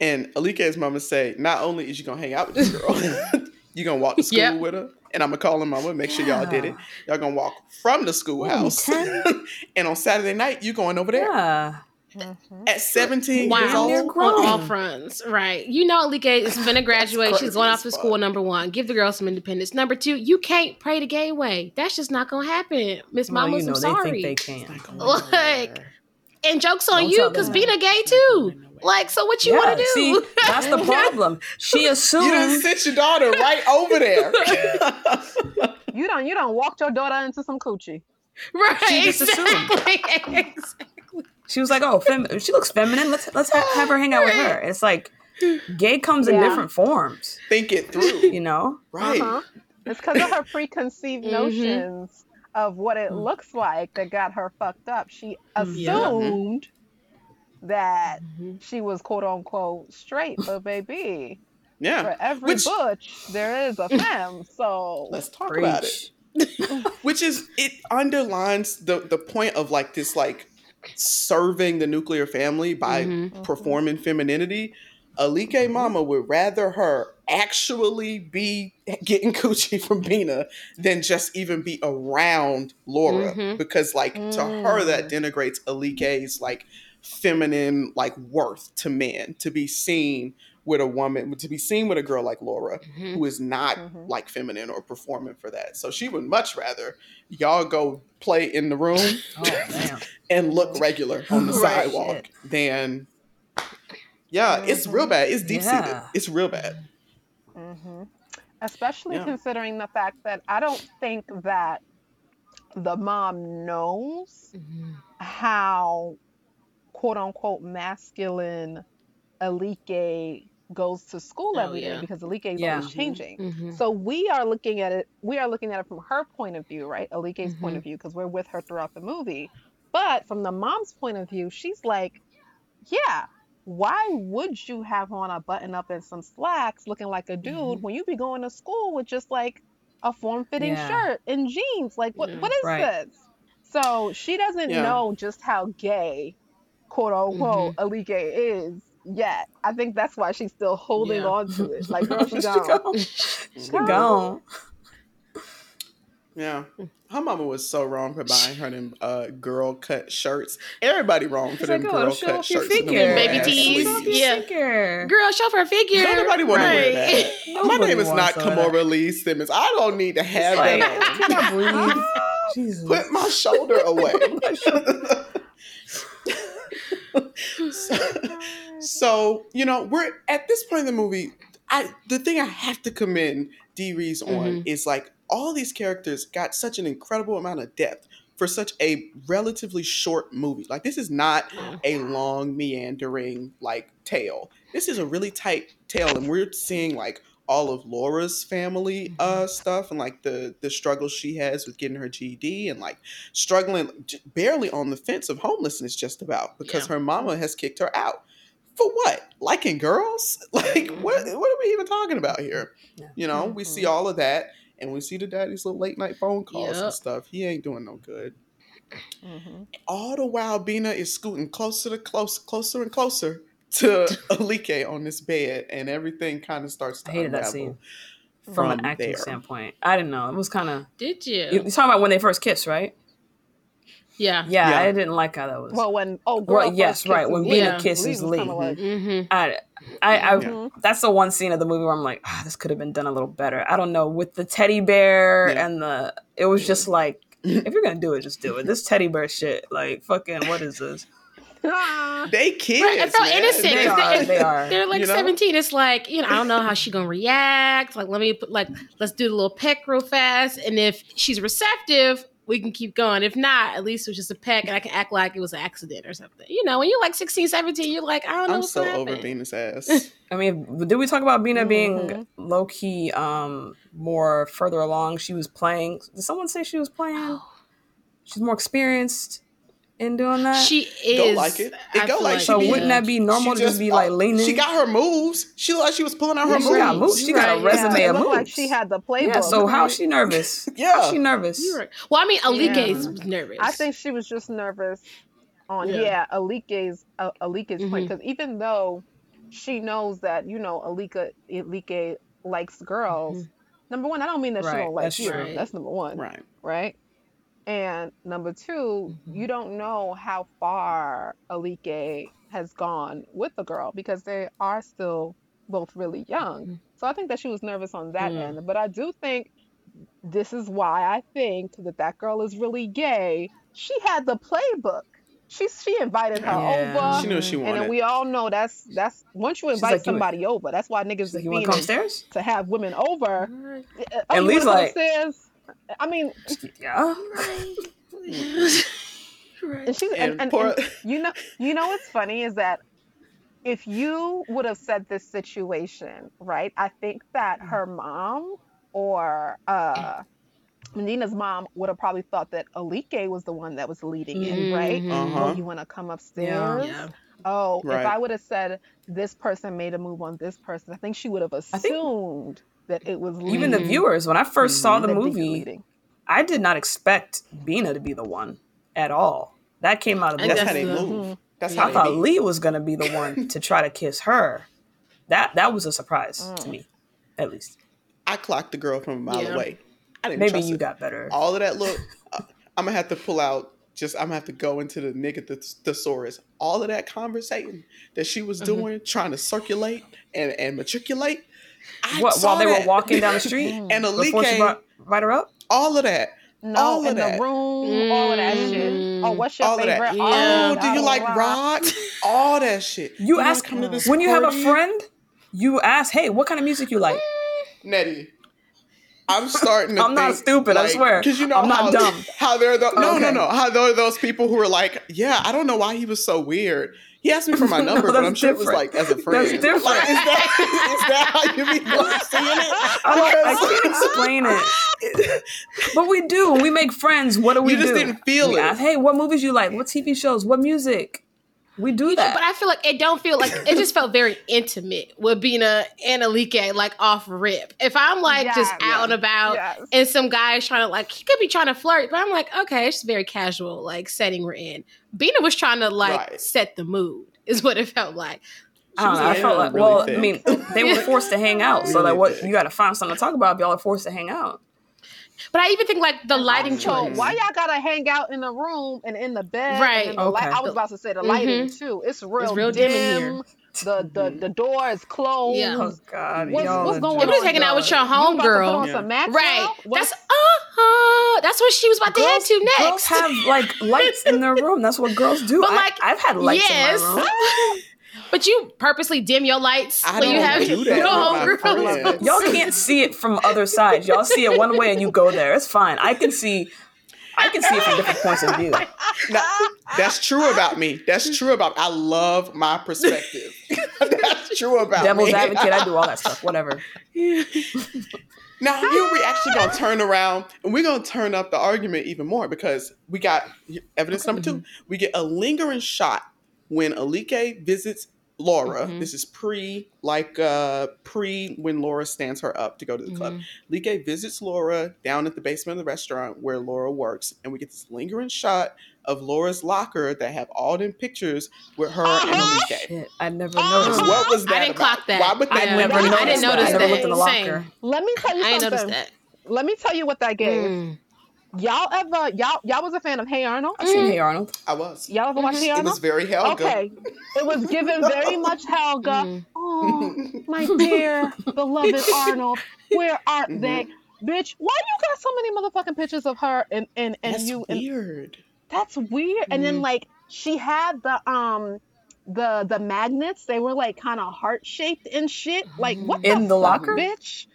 And Alike's mama say, not only is you gonna hang out with this girl, you gonna walk to school Yep. with her. And I'm gonna call her mama, make sure y'all did it. Y'all gonna walk from the schoolhouse. and on Saturday night, you going over there. Yeah. Mhm. At 17 Wow. they're old. grown. On all fronts. Right. You know Alike is finna graduate. She's going off to school, number one. Give the girl some independence. Number two, you can't pray the gay way. That's just not gonna happen. Miss Well, Mamas, you know, I'm they sorry. think they can. not Like, and joke's on Don't you, because them Bina that. gay too. Going nowhere. Like, so what you yeah, wanna do? see, that's the problem. She assumed You done assumed sent your daughter right over there. You don't you don't walked your daughter into some coochie. right. She just exactly. exactly. she was like, "Oh, fem- she looks feminine. Let's let's ha- have her hang out with her." It's like gay comes in different forms, Think it through. you know. Right. Uh-huh. It's because of her preconceived Mhm. notions of what it Mm. looks like that got her fucked up. She assumed. Yeah. Assumed that Mhm. she was quote unquote straight, but baby, Yeah. for every Which- butch there is a femme. So Let's talk about it. Which is it underlines the the point of like this like serving the nuclear family by Mhm. performing femininity. Alike Mama would rather her actually be getting coochie from Bina than just even be around Laura Mhm. because like to her that denigrates Alike's like feminine like worth to men to be seen with a woman to be seen with a girl like Laura Mhm. who is not Mhm. like feminine or performing for that. So she would much rather y'all go play in the room Oh and look regular on the Right. sidewalk Shit. than yeah, it's real bad. It's deep seated. Yeah. It's real bad. hmm Especially Yeah. considering the fact that I don't think that the mom knows Mhm. how quote unquote masculine Alike goes to school Oh, every day yeah. because Alike is Yeah. always Mhm. changing. Mhm. So we are looking at it. We are looking at it from her point of view, right? Alike's point Mhm. of view, because we're with her throughout the movie. But from the mom's point of view, she's like, "Yeah, why would you have on a button up and some slacks, looking like a dude, Mhm. when you be going to school with just like a form fitting Yeah. shirt and jeans? Like, what Yeah. what is Right. this?" So she doesn't Yeah. know just how gay, quote unquote, Alike is yet. I think that's why she's still holding Yeah. on to it. Like, girl, she She gone. gone. She Girl. gone. Yeah. Her mama was so wrong for buying her them uh, girl cut shirts. Everybody wrong for It's them like, oh, girl show cut off your shirts. and them figure. Baby ass tees. sleeves. Yeah. Figure. Girl, show off her figure. Don't nobody want to wear Right. that. My name is not all. Kimora Lee Simmons. I don't need to have Like, that. can I breathe? Jesus. Put my shoulder away. so, so, you know, we're at this point in the movie. I the thing I have to commend Dee Rees on Mhm. is like all these characters got such an incredible amount of depth for such a relatively short movie. Like this is not a long meandering like tale. This is a really tight tale, and we're seeing like all of Laura's family uh stuff and like the the struggles she has with getting her GED and like struggling barely on the fence of homelessness just about because Yeah. her mama has kicked her out. For what? Liking girls? Like what what are we even talking about here? Yeah. You know, we see all of that and we see the daddy's little late night phone calls Yep. and stuff. He ain't doing no good Mhm. all the while Bina is scooting closer to close, closer and closer to Alike on this bed, and everything kind of starts to I hated that scene. from, From an acting there. standpoint, I didn't know. It was kind of. Did you? You're talking about when they first kissed, right? yeah. Yeah, Yeah. I didn't like how that was. Well, when oh girl, Well, yes, right, when kisses Bina Lee, kisses was Lee. kinda like, Mm-hmm. I, I, I Mhm. that's the one scene of the movie where I'm like, ah, this could have been done a little better. I don't know with the teddy bear Yeah. and the. It was just like, if you're gonna do it, just do it. This teddy bear shit, like fucking, what is this? They kids, Right, it felt man. innocent. They, are, it's- they are. They're like You know? 17. It's like, you know, I don't know how she gonna react. Like, let me put like let's do the little peck real fast. And if she's receptive, we can keep going. If not, at least it was just a peck and I can act like it was an accident or something. You know, when you're like 16, 17, you're like, I don't know I'm what's so gonna over happen. Bina's ass. I mean, did we talk about Bina being Mhm. low key, um, more further along? She was playing. Did someone say she was playing? She's more experienced in doing that. She is Don't like it. It go feel like she so wouldn't that be normal She to just be like leaning? She got her moves. She looked like she was pulling out her Yeah, she got moves. moves. She got a resume yeah, of moves. like she had the playbook. yeah. So how's she nervous? Yeah. How's she nervous? You're right. Well, I mean, Alike Yeah. was nervous. I think she was just nervous on Yeah. yeah, Alike's uh, Alike's point Mhm. because even though she knows that you know Alika Alike likes girls, Mhm. number one, I don't mean that she don't like that's you. true. That's number one, Right. right? And number 2 Mhm. you don't know how far Alike has gone with the girl because they are still both really young. Mhm. So I think that she was nervous on that Mm. end. But I do think this is why I think that that girl is really gay. She had the playbook. She she invited her Yeah. over. She knew what she and wanted. then we all know that's that's once you invite like, you- somebody over, that's why niggas She's is like, you want to come upstairs? to have women over. Right. Oh, And Lee's like- upstairs? I mean, Yeah. Right. and she's and, And and, poor- and you know you know what's funny is that if you would have said this situation right, I think that her mom or uh Medina's mom would have probably thought that Alike was the one that was leading in, right? Mhm. Uh-huh. Oh, you want to come upstairs? Yeah. Oh, Right. if I would have said this person made a move on this person, I think she would have think- assumed that it was Even the viewers, when I 1st saw the movie. I did not expect Bina to be the one at all. That came out of And That's how they the- move. That's Yeah. how I thought. Lee was gonna be the one to try to kiss her. That that was a surprise to Mm. me, at least. I clocked the girl from a mile Yeah. away. I didn't Maybe trust you her. got better. all of that look uh, i'm gonna have to pull out just i'm gonna have to go into the nigga th- thesaurus all of that conversation that she was Mm-hmm. doing trying to circulate and, and matriculate I What while they that. were walking down the street and before she Alike, brought, brought her up? all of that No, All of in the that. room, all of that shit. Mm. Oh, what's your all of that? Yeah. oh do you like rock all that shit You wanna ask come to this when you have a friend, you ask, "Hey, what kind of music you like?" nettie I'm starting to I'm not think, stupid, I swear. Because you know I'm not how, dumb. how there are those, no, no, Okay. no. How there are those people who are like, yeah, I don't know why he was so weird. He asked me for my No, number, but I'm sure it was like as a friend. That's different. Like, is that is that how you be seeing it? I can't explain it. But we do. When we make friends, what do we You just do? didn't feel we it. Ask, hey, what movies you like? What TV shows? What music? We do that. But I feel like it don't feel like it just felt very intimate with Bina and Alike like off rip. If I'm like Yeah, just yeah. out and about Yes. and some guy is trying to like he could be trying to flirt, but I'm like, okay, it's just very casual, like setting we're in. Bina was trying to like Right. set the mood, is what it felt like. I don't know. I was felt really like, well, thick. I mean, they were forced to hang out. So, like, what you got to find something to talk about if y'all are forced to hang out. But I even think like the lighting So choice. why y'all gotta hang out in the room and in the bed? Right. And in the light? Okay. I was about to say the lighting too. It's real, it's real dim in here. The the the door is closed. Yeah. Oh God, What's- y'all what's are going If just- you was hanging out with your You about homegirl, on Yeah. right? What's- That's uh huh. That's what she was about to head to next. girls have like lights in their room. That's what girls do. But, I, like, I've had lights yes. in my room. But you purposely dim your lights I when you don't have do your that with my homegirls. friends. Y'all can't see it from other sides. Y'all see it one way and you go there. It's fine. I can see. I can see it from different points of view. Now, that's true about me. That's true about. I love my perspective. that's true about Devil's me. advocate. I do all that stuff. Whatever. Now here we actually gonna turn around and we're gonna turn up the argument even more because we got evidence number two. Mm-hmm. We get a lingering shot when Alike visits Laura. Mhm. This is pre like uh pre when Laura stands her up to go to the club. Mhm. Alike visits Laura down at the basement of the restaurant where Laura works, and we get this lingering shot of Laura's locker that have all them pictures with her and Uh-huh. Alike. Shit, I never Oh. noticed. What was that? I that? didn't about? clock that. Why would that I Yeah. never I noticed. didn't that. notice I never looked in the Same. locker. Let me tell you I didn't something. that. Let me tell you what that gave. Mm. Y'all ever y'all y'all was a fan of Hey Arnold? I've seen Hey Arnold. I was. Y'all ever watch Mhm. Hey It was very Helga. Okay. It was given very much Helga. Mm. Oh, my dear beloved Arnold, where art Mhm. they? Bitch, why you got so many motherfucking pictures of her and and and That's you and weird. that's weird. And then Mhm. like she had the um the the magnets, they were like kind of heart shaped and shit. Like what In the fuck, locker? bitch?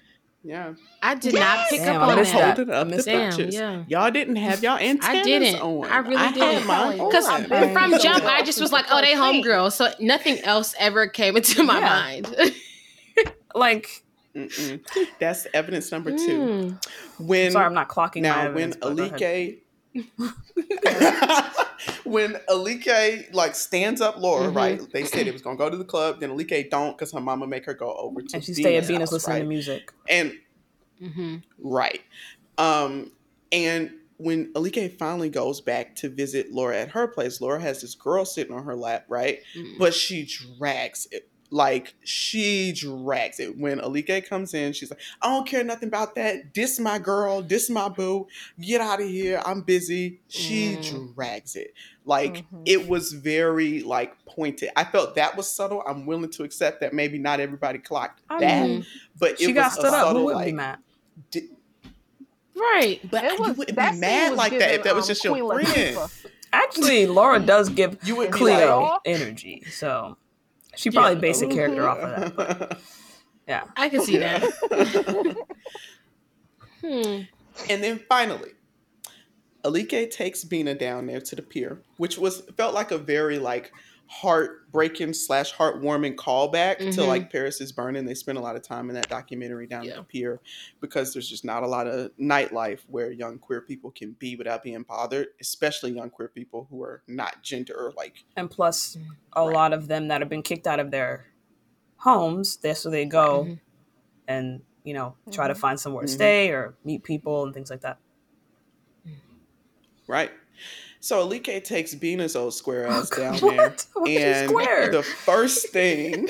Yeah. I did Yes! not pick Damn, up I on missed that. that. Holding up I the missed Damn, pictures. yeah. Y'all didn't have y'all antennas I didn't. on. I really had didn't. Because on. been from jump, I just was like, oh, they first scene. homegirl. So nothing else ever came into my Yeah. mind. Like, Mm-mm. That's evidence number two. Mm. When sorry, I'm not clocking now when evidence, but. Alike when Alike like stands up Laura, Mhm. right? They said it was gonna go to the club, then Alike don't because her mama make her go over to and she stay at Bina's house, listening right? to music. And mm-hmm. Right. Um, and when Alike finally goes back to visit Laura at her place, Laura has this girl sitting on her lap, right? Mm. But she drags it. Like she drags it. When Alike comes in, she's like, I don't care nothing about that. This my girl, this my boo. Get out of here. I'm busy. She Mm. drags it. Like Mhm. it was very like pointed. I felt that was subtle. I'm willing to accept that maybe not everybody clocked I that. mean, but it she was got a stood up. Who subtle would like be mad? di- Right. but It you wouldn't be mad was like that if that was um, just your Queen friend. Actually, Laura does give You would be Cleo like, energy, so she probably Yeah. based a character off of that. But yeah, I can see that. Hmm. and then finally, Alike takes Bina down there to the pier, which was felt like a very like heartbreaking slash heartwarming callback to Mhm. like Paris is Burning. They spend a lot of time in that documentary down Yeah. at the pier because there's just not a lot of nightlife where young queer people can be without being bothered, especially young queer people who are not gender like and plus a Right. lot of them that have been kicked out of their homes, that's where they go Mhm. and you know try to Mhm. find somewhere to Mhm. stay or meet people and things like that. right. So Alike takes Bina's old square oh, ass down What? there. She and square? the first thing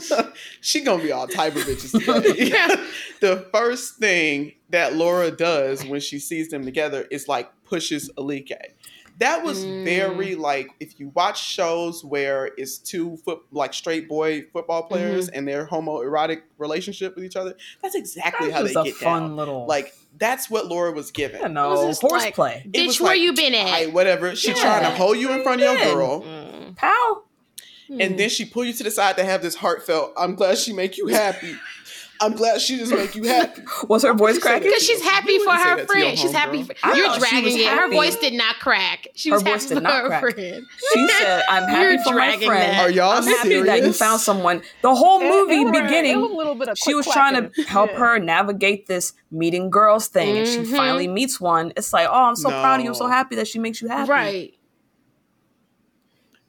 she gonna be all type of bitches today. the first thing that Laura does when she sees them together is like pushes Alike. That was Mm. very like if you watch shows where it's two foot like straight boy football players and their homoerotic relationship with each other. That's exactly That's how they just a get fun down. little Like that's what Laura was given. No know was just like- horseplay. Bitch, where like, you been at? Alright, whatever. She Yeah. trying to hold you in front of your girl. Mm. Pow. and then she pull you to the side to have this heartfelt. I'm glad she make you happy. I'm glad she just make you happy. Was her voice cracking? Because she's happy You for wouldn't her that to friend. She's happy. homegirl. For, I you're dragging was it. Her voice did not crack. She Her was voice happy did for not her crack. friend. She said, "I'm happy You're for my friend. that. Are y'all I'm happy that you found someone." The whole movie it was- beginning, was a little bit of she was trying to help Yeah. her navigate this meeting girls thing, and she Mhm. finally meets one. It's like, "Oh, I'm so proud of you. I'm so happy that she makes you happy." Right.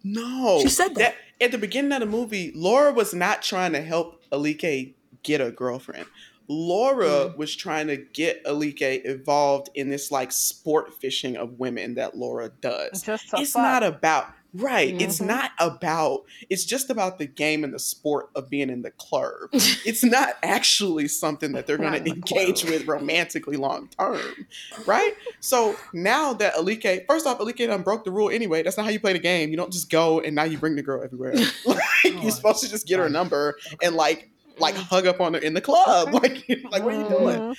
No, She said that. at the beginning of the movie. Laura was not trying to help Alike get a girlfriend. Laura was trying to get Alike involved in this like sport fishing of women that Laura does. It's fuck. not about right. It's Mhm. not about. It's just about the game and the sport of being in the club. it's not actually something that they're going to engage with romantically long term, right? So now that Alike, first off, Alike done broke the rule anyway. That's not how you play the game. You don't just go and now you bring the girl everywhere. like you're supposed to just get her number and like like hug up on her in the club. Like like what are you doing? Mhm.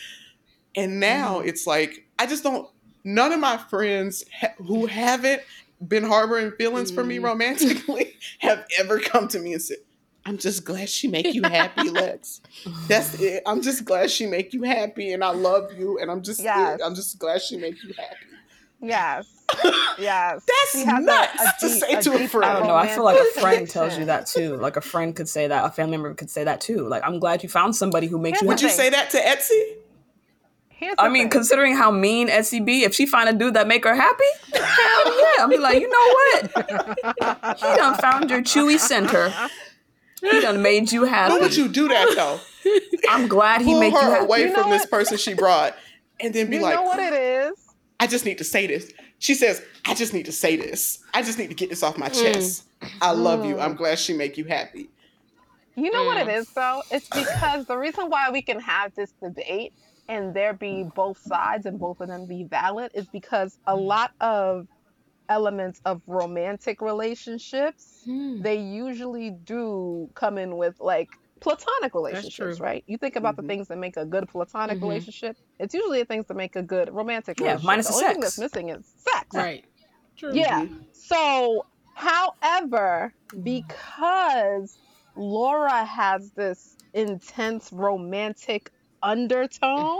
And now Mhm. it's like I just don't. None of my friends ha- who haven't been harboring feelings for me Mhm. romantically have ever come to me and said, "I'm just glad she make you happy, Lex. That's it. I'm just glad she make you happy, and I love you, and I'm just Yes. I'm just glad she make you happy." Yes. Yes. That's She has a- nuts a to deep- say to a deep friend. I don't know. I feel like a friend tells you that too. Like a friend could say that. A family member could say that too. Like I'm glad you found somebody who makes you Would happy. you thing. say that to Etsy? Here's I mean, thing. considering how mean Etsy be, if she find a dude that make her happy, hell yeah. I'll be like, you know what? He done found your Chewy center. He done made you happy. How would you do that though? I'm glad he Pull make you her happy. away You know from this person she brought, and then be you like, know what it is? I just need to say this. She says, I just need to say this. I just need to get this off my chest. I love you. Mm. I'm glad she make you happy. You know what it Mm. though? It's because the reason why we can have this debate and there be both sides and both of them be valid is because a lot of elements of romantic relationships Hmm. they usually do come in with like platonic relationships, right? You think about Mhm. the things that make a good platonic Mhm. relationship. It's usually the things that make a good romantic relationship. Yeah, relationship. minus the the only thing that's missing is sex. Right. True. Yeah. Mhm. So, however, because Laura has this intense romantic undertone,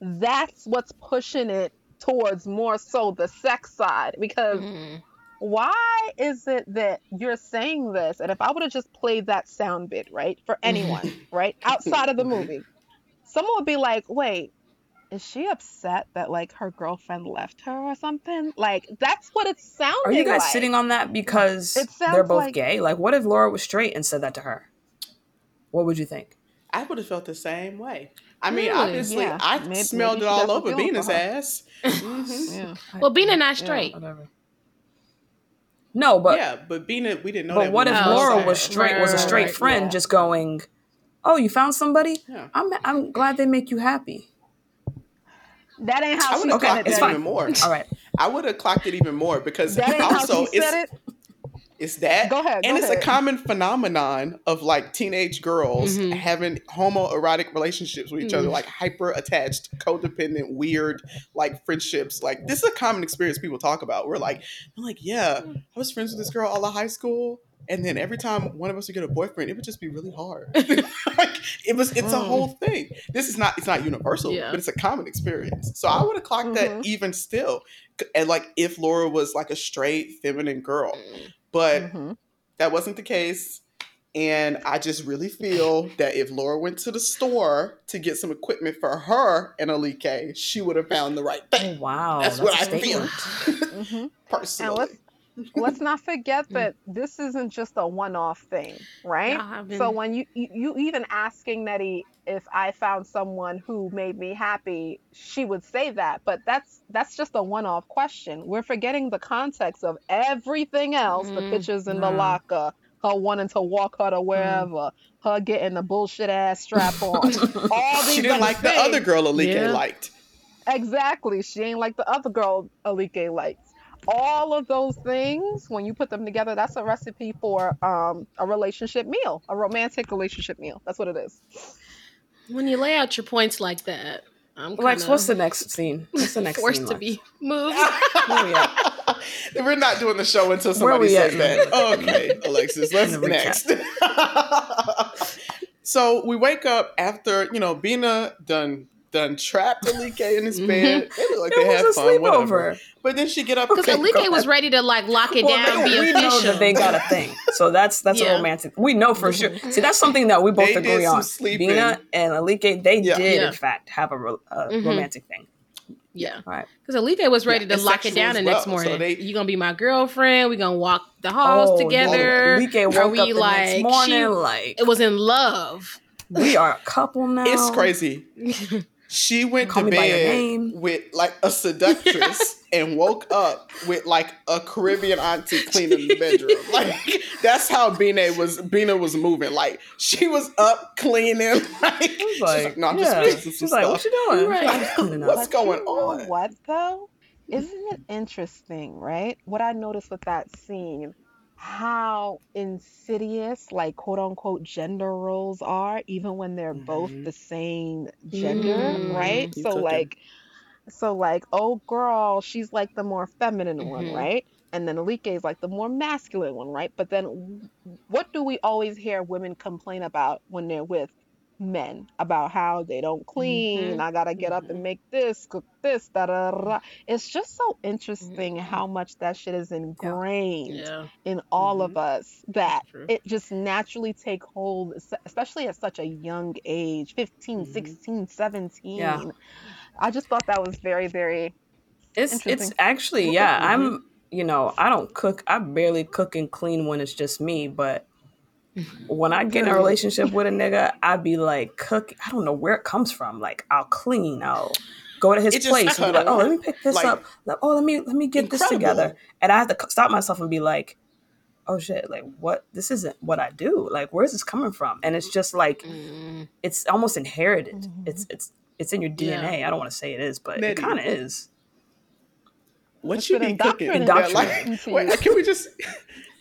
that's what's pushing it towards more so the sex side. Because Mhm. Why is it that you're saying this? And if I would have just played that sound bit, right, for anyone, right, outside of the movie, someone would be like, wait, is she upset that like her girlfriend left her or something? Like that's what it's sounding Are you guys like. sitting on that because It they're both like- gay? Like, what if Laura was straight and said that to her? What would you think? I would have felt the same way. I mean, Really? obviously, Yeah. I Maybe- smelled maybe it all over feelings Bina's for her. ass. Mhm. Yeah. Well, Bina not Yeah. straight. Whatever. No, but yeah, but Bina, we didn't know but that. what if Laura was met. straight? Was a straight right, friend yeah. just going, "Oh, you found somebody? Yeah. I'm I'm glad they make you happy." That ain't I how would she have Okay, said clocked it. it it's fine. even more. All right. I would have clocked it even more because That ain't how also she it's it. It's that Go ahead, and go it's ahead. a common phenomenon of like teenage girls Mhm. having homoerotic relationships with each other Mm. like hyper attached codependent weird like friendships like this is a common experience people talk about we're like I'm like yeah i was friends with this girl all of high school and then every time one of us would get a boyfriend it would just be really hard like it was it's a Mm. whole thing this is not it's not universal Yeah. but it's a common experience so i would have clocked that Mhm. even still and like if laura was like a straight feminine girl but Mhm. that wasn't the case. And I just really feel that if Laura went to the store to get some equipment for her and Alike, she would have found the right Oh, thing. wow. That's, a what I feel statement. Mhm. personally. And let's let's not forget that this isn't just a one-off thing, right? Y'all been- So when you, you you even asking Nettie if I found someone who made me happy, she would say that, but that's that's just a one-off question. We're forgetting the context of everything else, the Mhm. pictures in the locker, her wanting to walk her to wherever, her getting the bullshit ass strap on. All these she didn't other like the other girl Alike Yeah. liked. Exactly. She ain't like the other girl Alike likes. All of those things, when you put them together, that's a recipe for um, a relationship meal, a romantic relationship meal. That's what it is. When you lay out your points like that, I'm Lex, kinda Alex, what's the next scene? What's the next forced scene? to be moved. Where we We're not doing the show until somebody says that. Okay, Alexis, let's In the recap. next. so we wake up after, you know, Bina done done trapped Alike in his bed. They look like It they had was a fun, whatever. sleepover. But then she get up Because okay, Alike go was ready to like lock it Well, down, they- be we official. know that they got a thing, so that's that's Yeah. a romantic. We know for sure. See, that's something that we both They did agree some on. sleeping. Bina and Alike, they Yeah. did Yeah. in fact have a, ro- a Mhm. romantic thing. Yeah. Right. Because Alike was ready Yeah, to lock it sexual down the as next well. So morning. they- you gonna be my girlfriend. We gonna walk the halls Oh, together. Like Are woke we up the like next morning she- like It was in love. we are a couple now. It's crazy. She went Call to me by your bed with like a seductress and woke up with like a Caribbean auntie cleaning the bedroom. Like that's how Bina was Bina was moving. Like she was up cleaning. Like, She's she's like, like, no, I'm yeah. just fixing some She's like, what you doing? Right. I'm just cleaning up. What's But going you know on? What though? Isn't it interesting, right? What I noticed with that scene, how insidious, like quote unquote, gender roles are, even when they're both Mhm. the same gender, Mm. right? You So cooking. like, so like, oh girl, she's like the more feminine one, Mhm. right? And then Alike is like the more masculine one, right? But then, what do we always hear women complain about when they're with men about how they don't clean. Mhm. I gotta get up and make this, cook this, da da da. It's just so interesting how much that shit is ingrained Yeah. in all of us that it just naturally take hold, especially at such a young age 15, Mhm. 16, 17. Yeah. I just thought that was very, very. It's it's actually yeah. I'm you know I don't cook. I barely cook and clean when it's just me. But when I get in a relationship with a nigga, I'd be like cook. I don't know where it comes from. Like I'll clean. I'll go to his It place and be like, oh, let me pick this like, up. Like, oh, let me let me get this together. And I have to stop myself and be like, oh shit, like what? This isn't what I do. Like where's this coming from? And it's just like Mm. it's almost inherited. Mhm. It's it's it's in your Yeah. DNA. I don't want to say it is, but it kind of is. What It's you been be cooking? indoctrinated Yeah, like, wait, can we just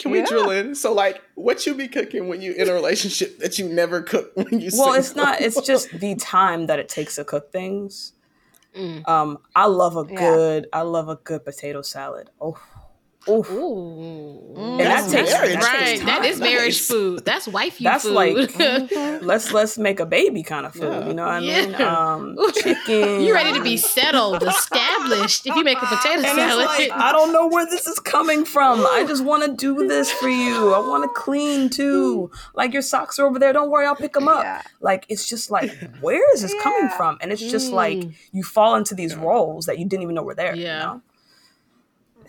can we drill in? So like, what you be cooking when you in a relationship that you never cook when you? Well, it's not. It's just the time that it takes to cook things. Mm. Um, I love a Yeah. good. I love a good potato salad. Oh, oh, Ooh. And that takes- right. that takes that is marriage Nice. food. That's wifey food. That's food. like- Mhm. let's let's make a baby kind of food. Yeah. You know what I Yeah. mean? Um, chicken. you ready to be settled, established if you make a potato And salad. it's like I don't know where this is coming from. I just want to do this for you. I want to clean too. Like your socks are over there. Don't worry, I'll pick them up. Yeah. Like it's just like where is this coming from? And it's just like Mm. you fall into these roles that you didn't even know were there. Yeah. You know?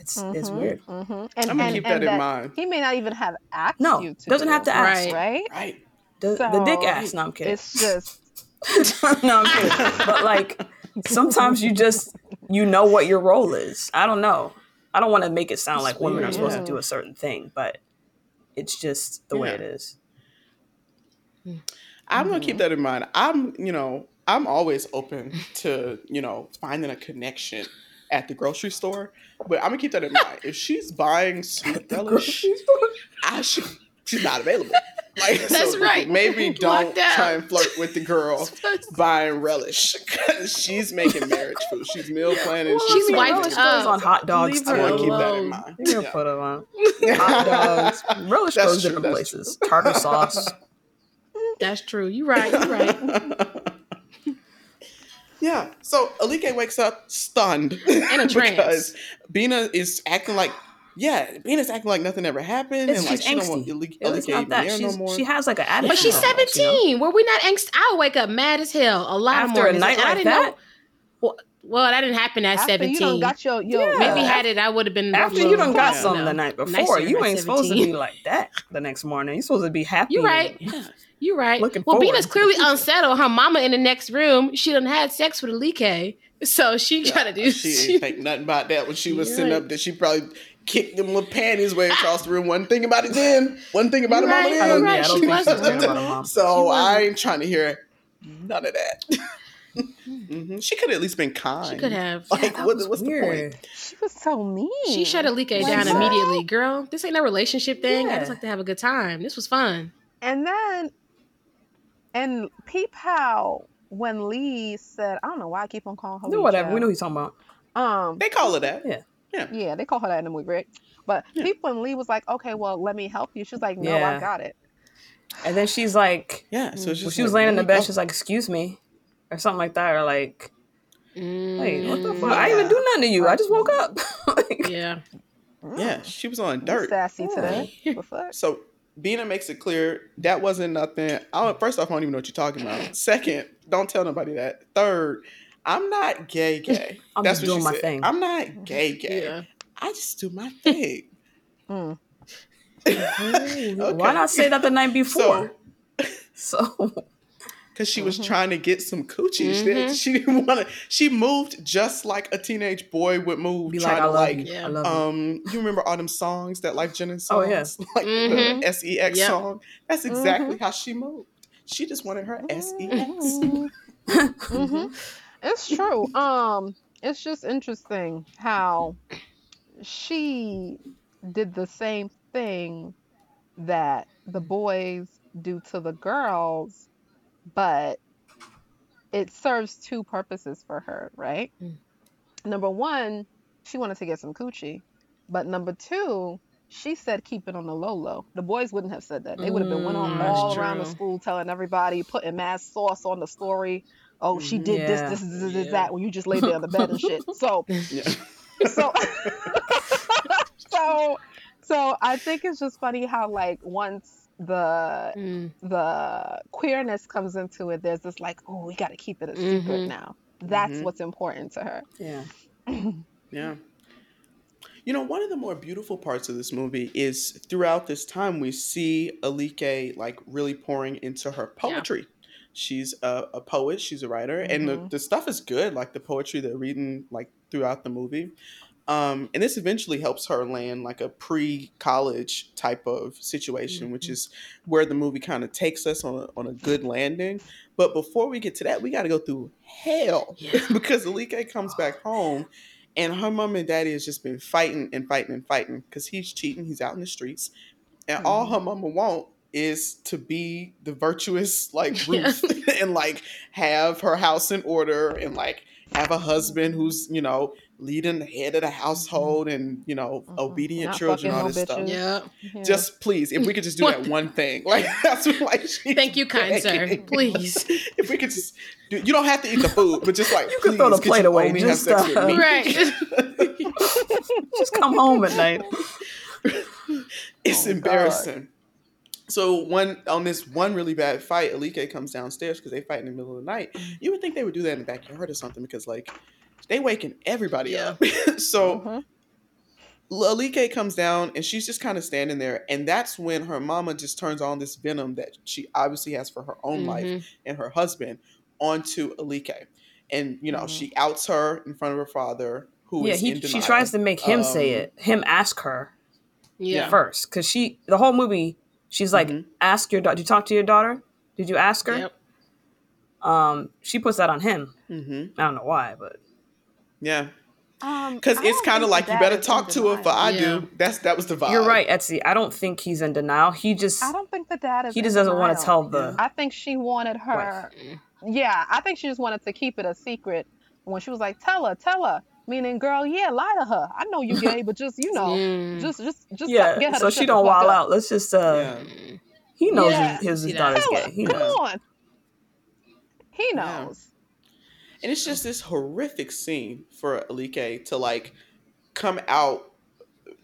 It's it's Mhm, weird. mhm. And, I'm gonna and, keep and that in mind. He may not even have asked No, you to. doesn't do, have to ask. Right. Right? right. The, the dick So, ass. No, I'm kidding. It's just. no, I'm kidding. But like sometimes you just you know what your role is. I don't know. I don't want to make it sound like women are supposed to do a certain thing, but it's just the way it is. I'm gonna Mm-hmm. keep that in mind. I'm, you know, I'm always open to, you know, finding a connection at the grocery store. But I'm gonna keep that in mind. If she's buying sweet relish, I should. She's not available. Like That's so right. Maybe don't try and flirt with the girl buying relish because she's making marriage food. She's meal planning. Well, She's I mean, wiped relish up. on hot dogs Leave too. I want to keep that in mind. You can Yeah. put them on hot dogs. Relish That's goes true, different that's places. Tartar sauce. That's true. You're right. You're right. Yeah. So Alike wakes up stunned In a trance. because Bina is acting like, yeah, Bina's acting like nothing ever happened, It's, and like she's she don't want Alike, It's Alike not even that. there no more. she has like an attitude. But she's almost, you know? 17. Were we not angst? I would wake up mad as hell a lot of After a night and I like didn't that? know. Well, well, that didn't happen at After you 17. done got your, your Yeah. Maybe Yeah. had it, I would have been. After well, you done got Yeah. some the night before, nicer you at ain't supposed to be like that the next morning. You're supposed to be happy. You're right. yeah. You're right. Looking well, forward. Bina's clearly unsettled. Her mama in the next room. She done had sex with a Alike. So she trying to do. She She, think nothing about that when she was sitting right. up there. She probably kicked them little panties way across the room. One thing about it then, one thing about You're it mama right, then. I don't, yeah, I right, don't she think she's wasn't. thinking about her mom. So She wasn't. I ain't trying to hear none of that. Hmm She could have at least been kind. she could have. Like, Yeah, what, was what's the point? She was so mean. She shut Alike Like, down what? immediately. Girl, this ain't no relationship thing. I just like to have a good time. This was fun. And then, and peep how when Lee said, I don't know why I keep on calling her. No, whatever. Child. We know he's talking about. Um, They call her that. Yeah. yeah, Yeah, they call her that in the movie, right? But Yeah. peep when Lee was like, okay, well, let me help you. She's like, no, Yeah. I got it. And then she's like, Yeah. So it's when she was like, laying in the there bed, she's like, "Excuse me," or something like that, or like, "Wait, what the Mm, fuck? I didn't even do nothing to you. I just woke Mm. up." Like, Yeah. Yeah, she was on You dirt. sassy today. The? So Bina makes it clear that wasn't nothing. I don't, first off, I don't even know what you're talking about. Second, don't tell nobody that. Third, I'm not gay gay. I'm That's just what doing she my said. thing. I'm not gay gay. Yeah. I just do my thing. Mm. Why not say that the night before? So, Because she was Mhm. trying to get some coochie. She, Mhm. didn't, she didn't want to. She moved just like a teenage boy would move, be like, trying I to love like. you. Yeah. I love you. Um, you remember all them songs that Lyfe Jennings songs? Oh, yeah. like Mhm. the SEX Yep. song. That's exactly how she moved. She just wanted her E SEX. Mhm. hmm It's true. Um, it's just interesting how she did the same thing that the boys do to the girls, but it serves two purposes for her, right? Mm. Number one, she wanted to get some coochie, but number two, she said keep it on the low low. The boys wouldn't have said that. They would have been went on Mm, all around the school telling everybody, putting mad sauce on the story. Oh, she did Yeah. this, this, this, this, this, Yeah. that when you just laid there on the bed and shit. So Yeah. so so so I think it's just funny how like once the Mm. the queerness comes into it, there's this like, oh, we got to keep it a secret Mhm. now. That's Mhm. what's important to her. yeah. Yeah. You know, one of the more beautiful parts of this movie is throughout this time we see Alike like really pouring into her poetry. She's a, a poet, she's a writer, and the, Mhm. the stuff is good, like the poetry they're reading like throughout the movie. Um, and this eventually helps her land like a pre-college type of situation, which Mhm. is where the movie kind of takes us on a, on a good landing. But before we get to that, we got to go through hell Yeah. because Alike comes back home and her mom and daddy has just been fighting and fighting and fighting because he's cheating. He's out in the streets, and all her mama want is to be the virtuous like Yeah. And like have her house in order and like have a husband who's you know leading the head of the household and you know Mhm. obedient Not children fucking all no this stuff. Yeah. Yeah. Just please, if we could just do that One- one thing, like that's what like she's Thank you, kind sir. Please. If we could just, do, you don't have to eat the food, but just like You can throw the plate away, only just, have sex uh, with me. Right. Just come home at night. it's Oh, embarrassing. So one on this one really bad fight, Alike comes downstairs because they fight in the middle of the night. Mm. You would think they would do that in the backyard or something because like they waking everybody Yeah. up. so Mhm. Alike comes down and she's just kind of standing there, and that's when her mama just turns on this venom that she obviously has for her own life Mhm. and her husband onto Alike. And you know, Mhm. she outs her in front of her father, who yeah, he, she tries to make him say Um, it. Him ask her Yeah. first, because she the whole movie she's like, Mhm. ask your daughter. Did you talk to your daughter? Did you ask her? Yep. Um, she puts that on him. hmm I don't know why, but Yeah, Um, because I it's kind of like you better talk to her for. I Yeah. do. That's that was the vibe. you're right, Etsy. I don't think he's in denial. He just I don't think the dad he just doesn't want to tell the. I think she wanted her. Yeah, I think she just wanted to keep it a secret. When she was like, "Tell her, tell her," meaning, girl, yeah, lie to her. I know you gay, but just you know, Mm. just just just Yeah, get her so she don't fuck wild out. Let's just uh, Yeah. he knows Yeah. his, his, his that. daughter's gay. He Come knows. on. He Yeah. knows. And it's just this horrific scene for Alike to like come out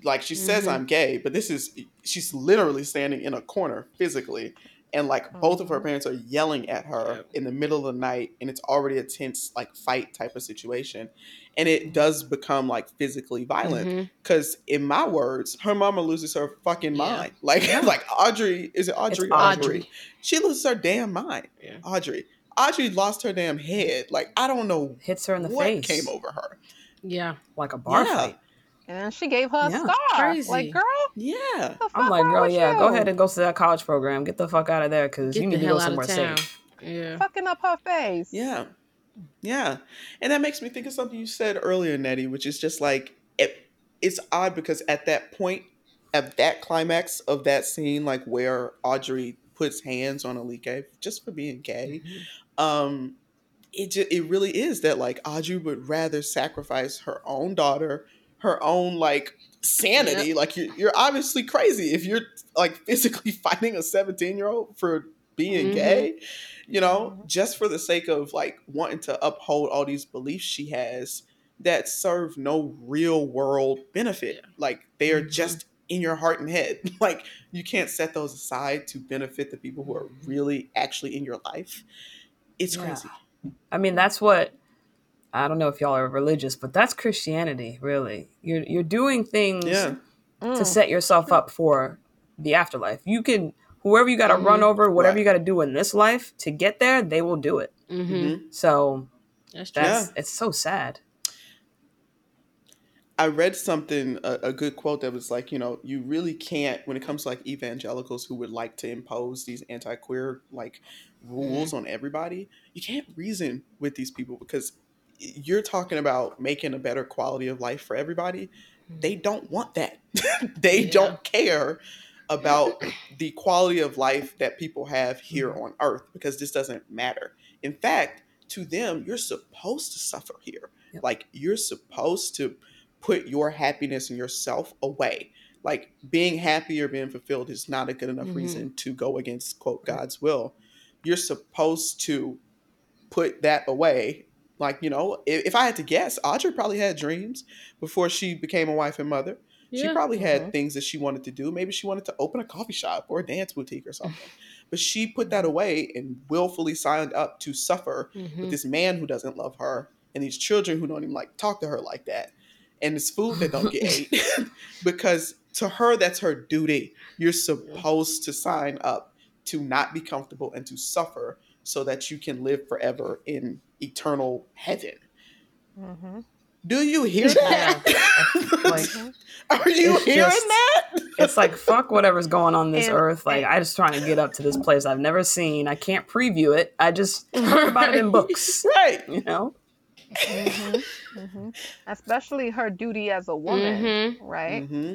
like she says Mhm. I'm gay, but this is she's literally standing in a corner physically and like both of her Mhm. parents are yelling at her Yep. in the middle of the night and it's already a tense like fight type of situation and it does become like physically violent because in my words her mama loses her fucking Yeah. mind like like audrey is it audrey It's Audrey. audrey she loses her damn mind Yeah. audrey audrey lost her damn head like i don't know Hits her in the what face came over her Yeah. like a bar Yeah. fight. And then she gave her a Yeah. scar. Crazy. Like, girl, yeah what the fuck I'm like, girl, yeah, you? go ahead and go to that college program. Get the fuck out of there because you the need to go out of somewhere town. safe. Yeah. fucking up her face. yeah yeah and that makes me think of something you said earlier nettie which is just like it, it's odd because at that point at that climax of that scene like where audrey puts hands on alike just for being gay um it just, it really is that like Audrey would rather sacrifice her own daughter, her own like sanity. Like you're you're obviously crazy if you're like physically fighting a 17 year old for being Mhm. gay, you know, Mhm. just for the sake of like wanting to uphold all these beliefs she has that serve no real world benefit. Like they are Mhm. just in your heart and head. Like you can't set those aside to benefit the people who are really actually in your life. It's Yeah. crazy. I mean, that's what I don't know if y'all are religious, but that's Christianity, really. You're you're doing things Yeah. to Mm. set yourself up for the afterlife. You can whoever you got to run Mhm. over, whatever Right. you got to do in this life to get there, they will do it. Mm-hmm. Mhm. So That's true. that's it's so sad. I read something, a, a good quote that was like, you know, you really can't, when it comes to like evangelicals who would like to impose these anti queer like mm-hmm. rules on everybody, you can't reason with these people because you're talking about making a better quality of life for everybody. They mm-hmm. don't want that. they Yeah. don't care about the quality of life that people have here mm-hmm. on earth because this doesn't matter. In fact, to them, you're supposed to suffer here. Yep. Like you're supposed to put your happiness and yourself away. Like being happy or being fulfilled is not a good enough Mhm. reason to go against quote God's will. You're supposed to put that away. Like, you know, if, if I had to guess, Audrey probably had dreams before she became a wife and mother. She probably had things that she wanted to do. Maybe she wanted to open a coffee shop or a dance boutique or something. But she put that away and willfully signed up to suffer Mhm. with this man who doesn't love her and these children who don't even like talk to her like that and it's food that don't get ate because to her that's her duty you're supposed to sign up to not be comfortable and to suffer so that you can live forever in eternal heaven Mhm. do you hear that Like are you hearing just- that it's like fuck whatever's going on this And- earth. Like I just trying to get up to this place I've never seen. I can't preview it. I just heard about it in books. right You know? Mhm. Mhm. Especially her duty as a woman, Mhm. right? hmm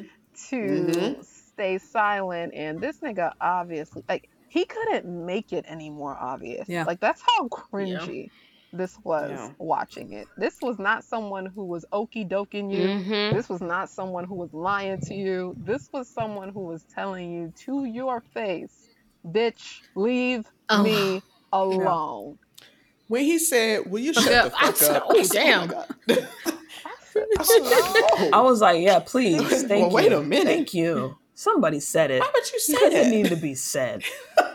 To Mhm. stay silent. And this nigga obviously, like, he couldn't make it any more obvious. Yeah. Like, that's how cringy this was Yeah. watching it. This was not someone who was okey doking you. Mhm. This was not someone who was lying to you. This was someone who was telling you to your face, bitch, leave Oh. me alone. When he said will you shut Yeah, the I fuck said, up oh, I oh, damn. my God. I I said, "Oh." I was like, yeah, please. Thank Well, you. wait a minute. Thank you. Somebody said it. why would you say Because that it needed to be said. I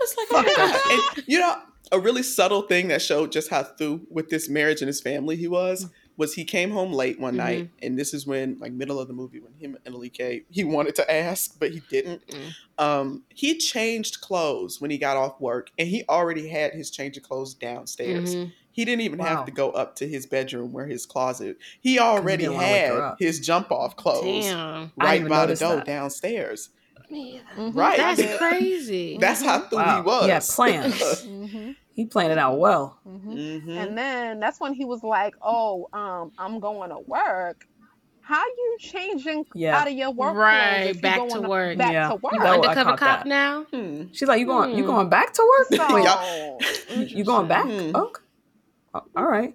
was like, oh my God. And you know, a really subtle thing that showed just how through with this marriage and his family he was mm. Was he came home late one Mhm. night, and this is when like middle of the movie when him and Alike he wanted to ask but he didn't. Mm. Um, he changed clothes when he got off work, and he already had his change of clothes downstairs. Mhm. He didn't even Wow. have to go up to his bedroom where his closet. He already didn't wanna wake her had his jump off clothes Damn. Right by the door that. downstairs. Man, Mhm. Right. That's crazy. That's how through Wow. he was. He had plans. He planned it out well. Mhm. hmm And then that's when he was like, "Oh, um, I'm going to work. How you changing Yeah. out of your work Right, clothes back going to work. Back Yeah. to work. You That- undercover cop that. now? Hmm. She's like, you going you Hmm. going back to work? So, Wait, you going back? Hmm. Okay. Oh, all right.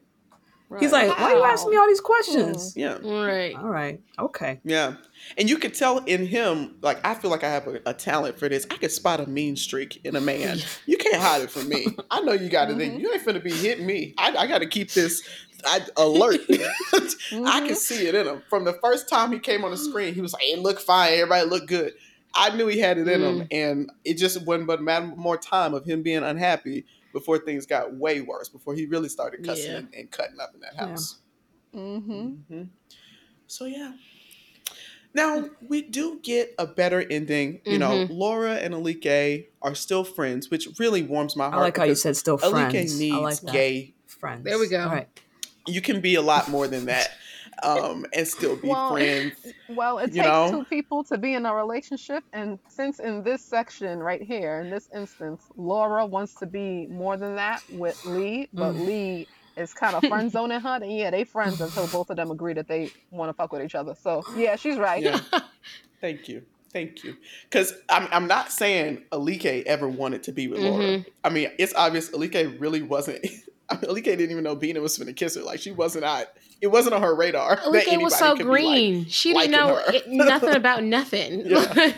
Right. He's like, why are you asking me all these questions? yeah. Right. All right. Okay. Yeah. And you could tell in him, like, I feel like I have a, a talent for this. I could spot a mean streak in a man. You can't hide it from me. I know you got it in. Mhm. You ain't finna be hitting me. I, I got to keep this I, alert. I Mhm. can see it in him. From the first time he came on the screen, he was like, it looked fine. Everybody looked good. I knew he had it in him. And it just wasn't but a matter more time of him being unhappy before things got way worse, before he really started cussing Yeah. and, and cutting up in that Yeah. house. Mhm. Mhm. So yeah. Now we do get a better ending. You know, Mhm. Laura and Alike are still friends, which really warms my heart. I like how you said still Alike friends. needs I like gay. friends. There we go. All right. You can be a lot more than that, um, and still be Well, friends. Well, it takes know? two people to be in a relationship, and since in this section right here, in this instance, Laura wants to be more than that with Lee, but Mm. Lee is kind of friend zoning her, and yeah, they friends until both of them agree that they want to fuck with each other. So yeah, she's right. Yeah. Thank you. Thank you. Because I'm, I'm not saying Alike ever wanted to be with Laura. Mhm. I mean, it's obvious Alike really wasn't. I Alike didn't even know Bina was going to kiss her. Like, she wasn't out. It wasn't on her radar. Alike was so could be like- green. she didn't know it, nothing about nothing.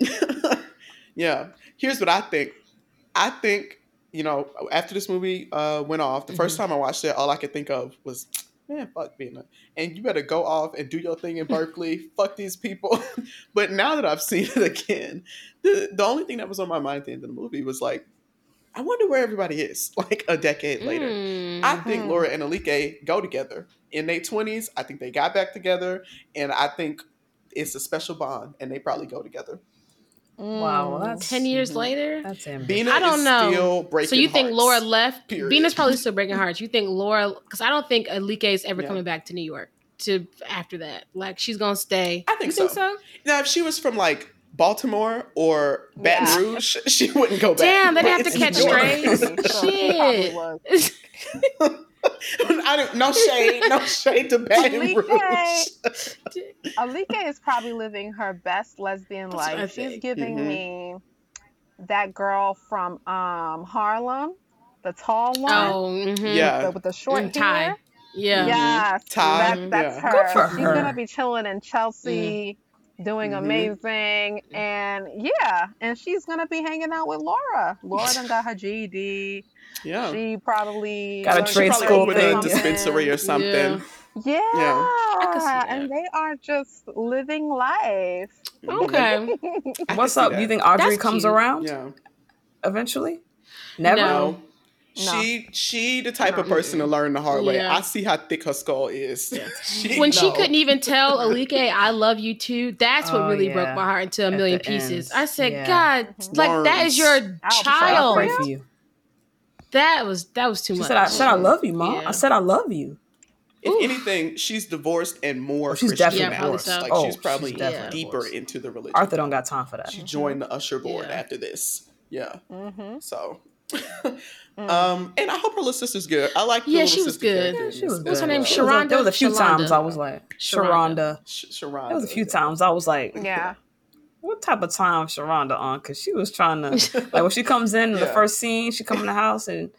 Yeah. yeah. Here's what I think. I think, you know, after this movie uh, went off, the 1st time I watched it, all I could think of was, man, fuck Bina. And you better go off and do your thing in Berkeley. fuck these people. but now that I've seen it again, the, the only thing that was on my mind at the end of the movie was like, I wonder where everybody is like a decade later. Mm. I think. Laura and Alike go together in their 20s. I think they got back together, and I think it's a special bond, and they probably go together. Wow, well, Mm. that's Ten years Mhm. later. that's ambitious. Bina I don't is know. still breaking So you think hearts. Laura left? period. Bina's probably still breaking hearts. You think Laura? Because I don't think Alike is ever Yeah. coming back to New York. To after that, like she's gonna stay. I think you think so. so? Now, if she was from like Baltimore or Baton Yeah. Rouge, she wouldn't go back. Damn, they'd have to catch New York. strays. So she probably Shit. I don't, no shade, no shade to Baton Alike. Rouge. Alike is probably living her best lesbian That's life. She's think. giving Mhm. me that girl from um Harlem, the tall one, Oh, mhm. Yeah. the- with the short And Ty. hair. yeah. Yes, Ty, that, that's yeah. her. Good for She's her. gonna be chilling in Chelsea, doing Mhm. amazing, and yeah, and she's gonna be hanging out with Laura. Laura done got her GED. Yeah. She probably Got a learned She trade probably school opened a dispensary or something. Yeah. Yeah, Yeah. could see that. and they are just living life. Okay. What's up? Do you think Audrey That's comes cute. around Yeah. eventually? Never. No. No. She she the type of No. person to learn the hard way. Yeah. I see how thick her skull is. She- when she couldn't even tell Alike, "I love you too," that's what Oh, really yeah. broke my heart into a At million pieces. end. I said, Yeah. "God, Mhm. like that is your Worms. I'll child." pray for you. That was that was too She much. said, "I said I love you, mom. Yeah. I said I love you." If Oof. anything, she's divorced and more Oh, she's Christian definitely now. divorced. Like Oh, she's she's probably definitely deeper divorced. into the religion. Arthur don't got time for that. She joined the usher board Yeah. after this. Yeah. Mm-hmm. So um and I hope her little sister's good. I like the Yeah, little she was good. Yeah, she was good. What's her name? Sharonda. There was a- There was a few Shalonda? times I was like, Sharonda. Sharonda. There was a few times I was like, Yeah. what type of time Sharonda on? Because she was trying to, like, when she comes in, the first scene, she come in the house and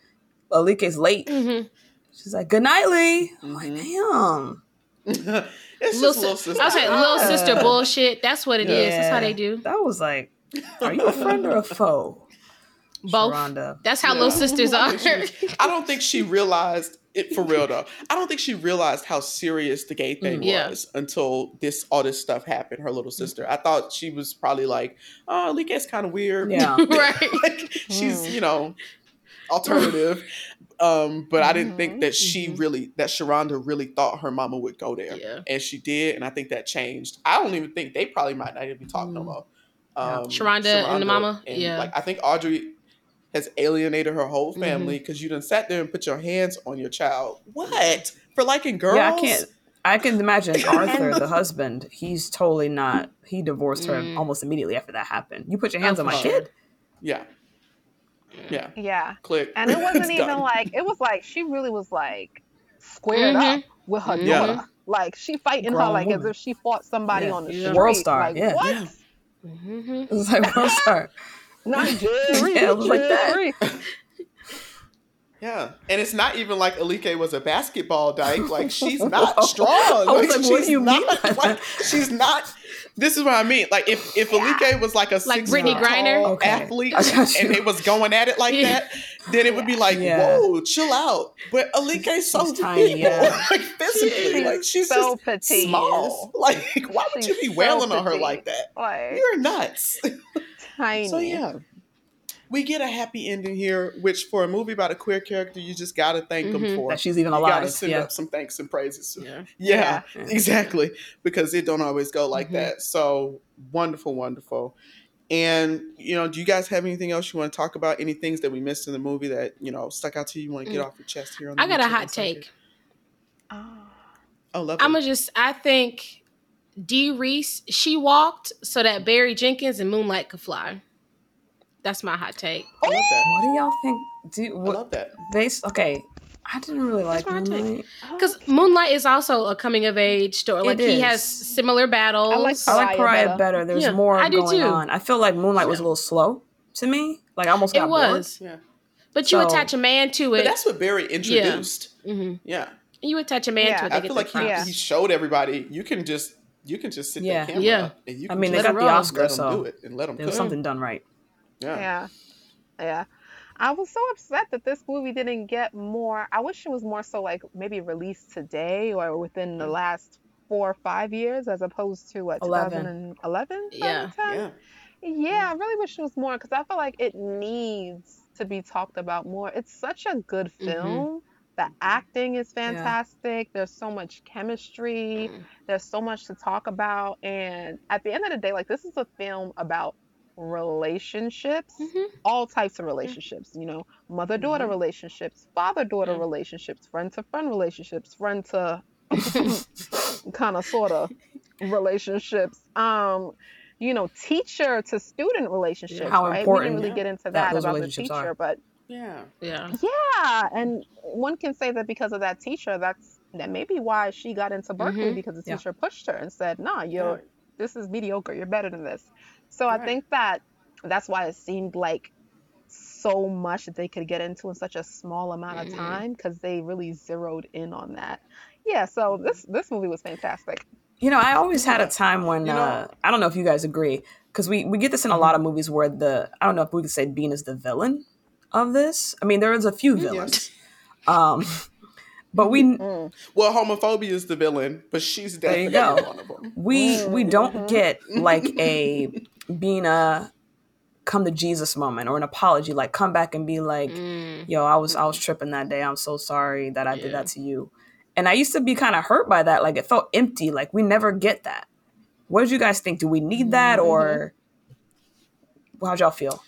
Alike's late. Mhm. She's like, good night, Lee. I'm like, Mhm. damn. it's Little, just little sister. I was like, little sister bullshit. That's what it is. That's how they do. That was like, are you a friend or a foe? Both. Sharonda. That's how Yeah. little sisters I are. she I don't think she realized it for real though. I don't think she realized how serious the gay thing Mm, yeah. was until this all this stuff happened. Her little sister. I thought she was probably like, oh, Alike's kind of weird. Yeah. right. like she's Mm. you know alternative. Um, but I didn't think that she Mhm. really that Sharonda really thought her mama would go there, Yeah. and she did, and I think that changed. I don't even think they probably might not even be talking no Mm. more. Yeah. Um, Sharonda and the mama? and, Yeah. like I think Audrey has alienated her whole Mm-hmm. family because you done sat there and put your hands on your child. What for liking girls? Yeah, I can't. I can imagine Arthur, the husband. He's totally not. He divorced her Mm. almost immediately after that happened. You put your hands Oh, on my kid. Yeah, yeah. Yeah. Click. And it wasn't even done. like it was like she really was like squared Mhm. up with her Yeah. daughter. Like she fighting her Grown like as if she fought somebody Yeah. on the Yeah. street. World star, Like, yeah. What? Yeah. Mhm. It was like, world star. Not Jerry. Yeah, it was like that. Jerry. Yeah, and it's not even like Alike was a basketball dyke. Like she's I not was strong. like, what she's do you not, by like, she's not. This is what I mean. Like if if Alike was like a Like six Brittney Griner? tall Okay. athlete I got you. and it was going at it like Yeah. that, then it would be like, Yeah. whoa, chill out. But Alike's so She's tiny, tiny, yeah. like physically, She's like she's so just petite. small. Like why would you She's be so wailing on her like that? Like You're nuts. Tiny. So yeah, we get a happy ending here, which for a movie about a queer character, you just gotta thank them Mhm. for. That she's even you gotta alive. send Yeah. up some thanks and praises. Yeah. Yeah, Yeah. exactly, because it don't always go like Mhm. that. So wonderful, wonderful. And you know, do you guys have anything else you want to talk about? Any things that we missed in the movie that you know stuck out to you? You want to get Mm. off your chest here? On the I got a hot Insider? take. Oh. Oh, love I'm gonna just. I think Dee Rees she walked so that Barry Jenkins and Moonlight could fly. That's my hot take. I love that. What do y'all think? Do I what, love that. based? Okay, I didn't really like That's my take. Moonlight. Because Moonlight is also a coming of age story. It Like he has similar battles. I like I like Pariah Pariah better. better. There's Yeah, more I do going too. on. I feel like Moonlight was a little slow to me. Like I almost got it was, Yeah, but you So- attach a man to but it. that's what Barry introduced. hmm Yeah, You attach a man Yeah. to it. I feel like he, he showed everybody you can just you can just sit Yeah. that camera Yeah. up and you I mean, they just Let got it the. Oscar, let them do so it and let them there cook. was something done right. Yeah. Yeah. Yeah. I was so upset that this movie didn't get more. I wish it was more so like maybe released today or within the last four or five years as opposed to what, Eleven. 2011? Yeah. yeah. Yeah, I really wish it was more because I feel like it needs to be talked about more. It's such a good Mm-hmm. The acting is fantastic. There's so much chemistry. Mm. There's so much to talk about. And at the end of the day, like this is a film about relationships, Mhm. all types of relationships, you know, mother daughter Mhm. relationships, father daughter Mm. relationships, friend to friend relationships, friend to kind of sort of relationships. Um, you know, teacher to student relationships, How right? we didn't really yeah, get into that that about the teacher, are. but Yeah. Yeah. yeah, and one can say that because of that teacher, that's that may be why she got into Berkeley Mhm. because the Yeah. teacher pushed her and said, "Nah, you're Yeah. this is mediocre. You're better than this." So I think that that's why it seemed like so much that they could get into in such a small amount of Mhm. time because they really zeroed in on that. Yeah, so this this movie was fantastic. You know, I always had a time when You know- uh, I don't know if you guys agree because we we get this in a lot of movies where the I don't know if we could say Bina is the villain of this. I mean, there is a few villains, Yes. um, but we Mm. Well, homophobia is the villain, but she's There definitely one of them. we we don't Mhm. get like a being a come to Jesus moment or an apology, like come back and be like, Mm. yo, I was I was tripping that day. I'm so sorry that I Yeah. did that to you. And I used to be kind of hurt by that. Like it felt empty. Like we never get that. What did you guys think? Do we need that or how'd y'all feel?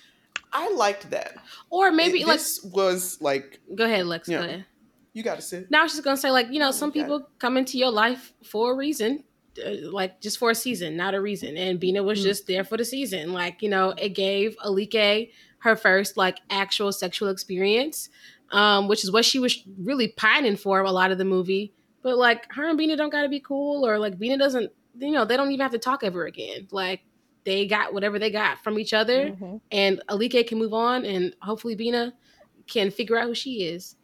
I liked that. Or maybe It- like this was like go ahead, Lex. Yeah. Go ahead. you got to sit. Now I was just gonna say, like, you know, some Okay. people come into your life for a reason, uh, like just for a season, not a reason. And Bina was Mm. just there for the season. Like, you know, it gave Alike her first like actual sexual experience, um, which is what she was really pining for a lot of the movie. But like, her and Bina don't gotta be cool, or like Bina doesn't, you know, they don't even have to talk ever again. Like, they got whatever they got from each other, Mhm. and Alike can move on, and hopefully Bina can figure out who she is.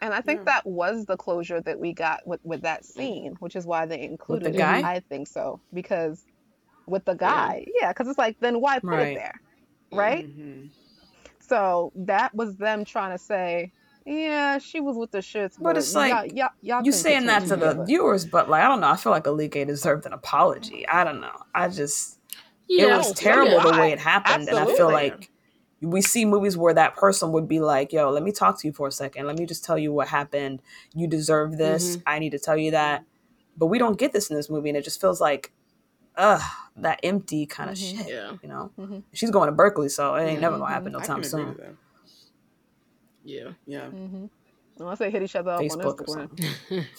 And I think Yeah. that was the closure that we got with, with that scene, which is why they included it. guy? I think so because with the guy, yeah, because it's like then why put Right. it there, right? Mhm. So that was them trying to say, yeah, she was with the shits, But it's like, y'all, y'all, y'all You saying that two to the together. viewers, but like I don't know. I feel like Alike deserved an apology. I don't know. I just Yeah, it was so terrible the way it happened, and I feel like we see movies where that person would be like, "Yo, let me talk to you for a second. Let me just tell you what happened. You deserve this. I need to tell you that." But we don't get this in this movie, and it just feels like, ugh, that empty kind of Mhm. shit. Yeah. You know, Mhm. she's going to Berkeley, so it ain't never gonna happen no time can agree soon. With that. Yeah. Yeah. Mhm. Unless they hit each other up on Facebook or Instagram.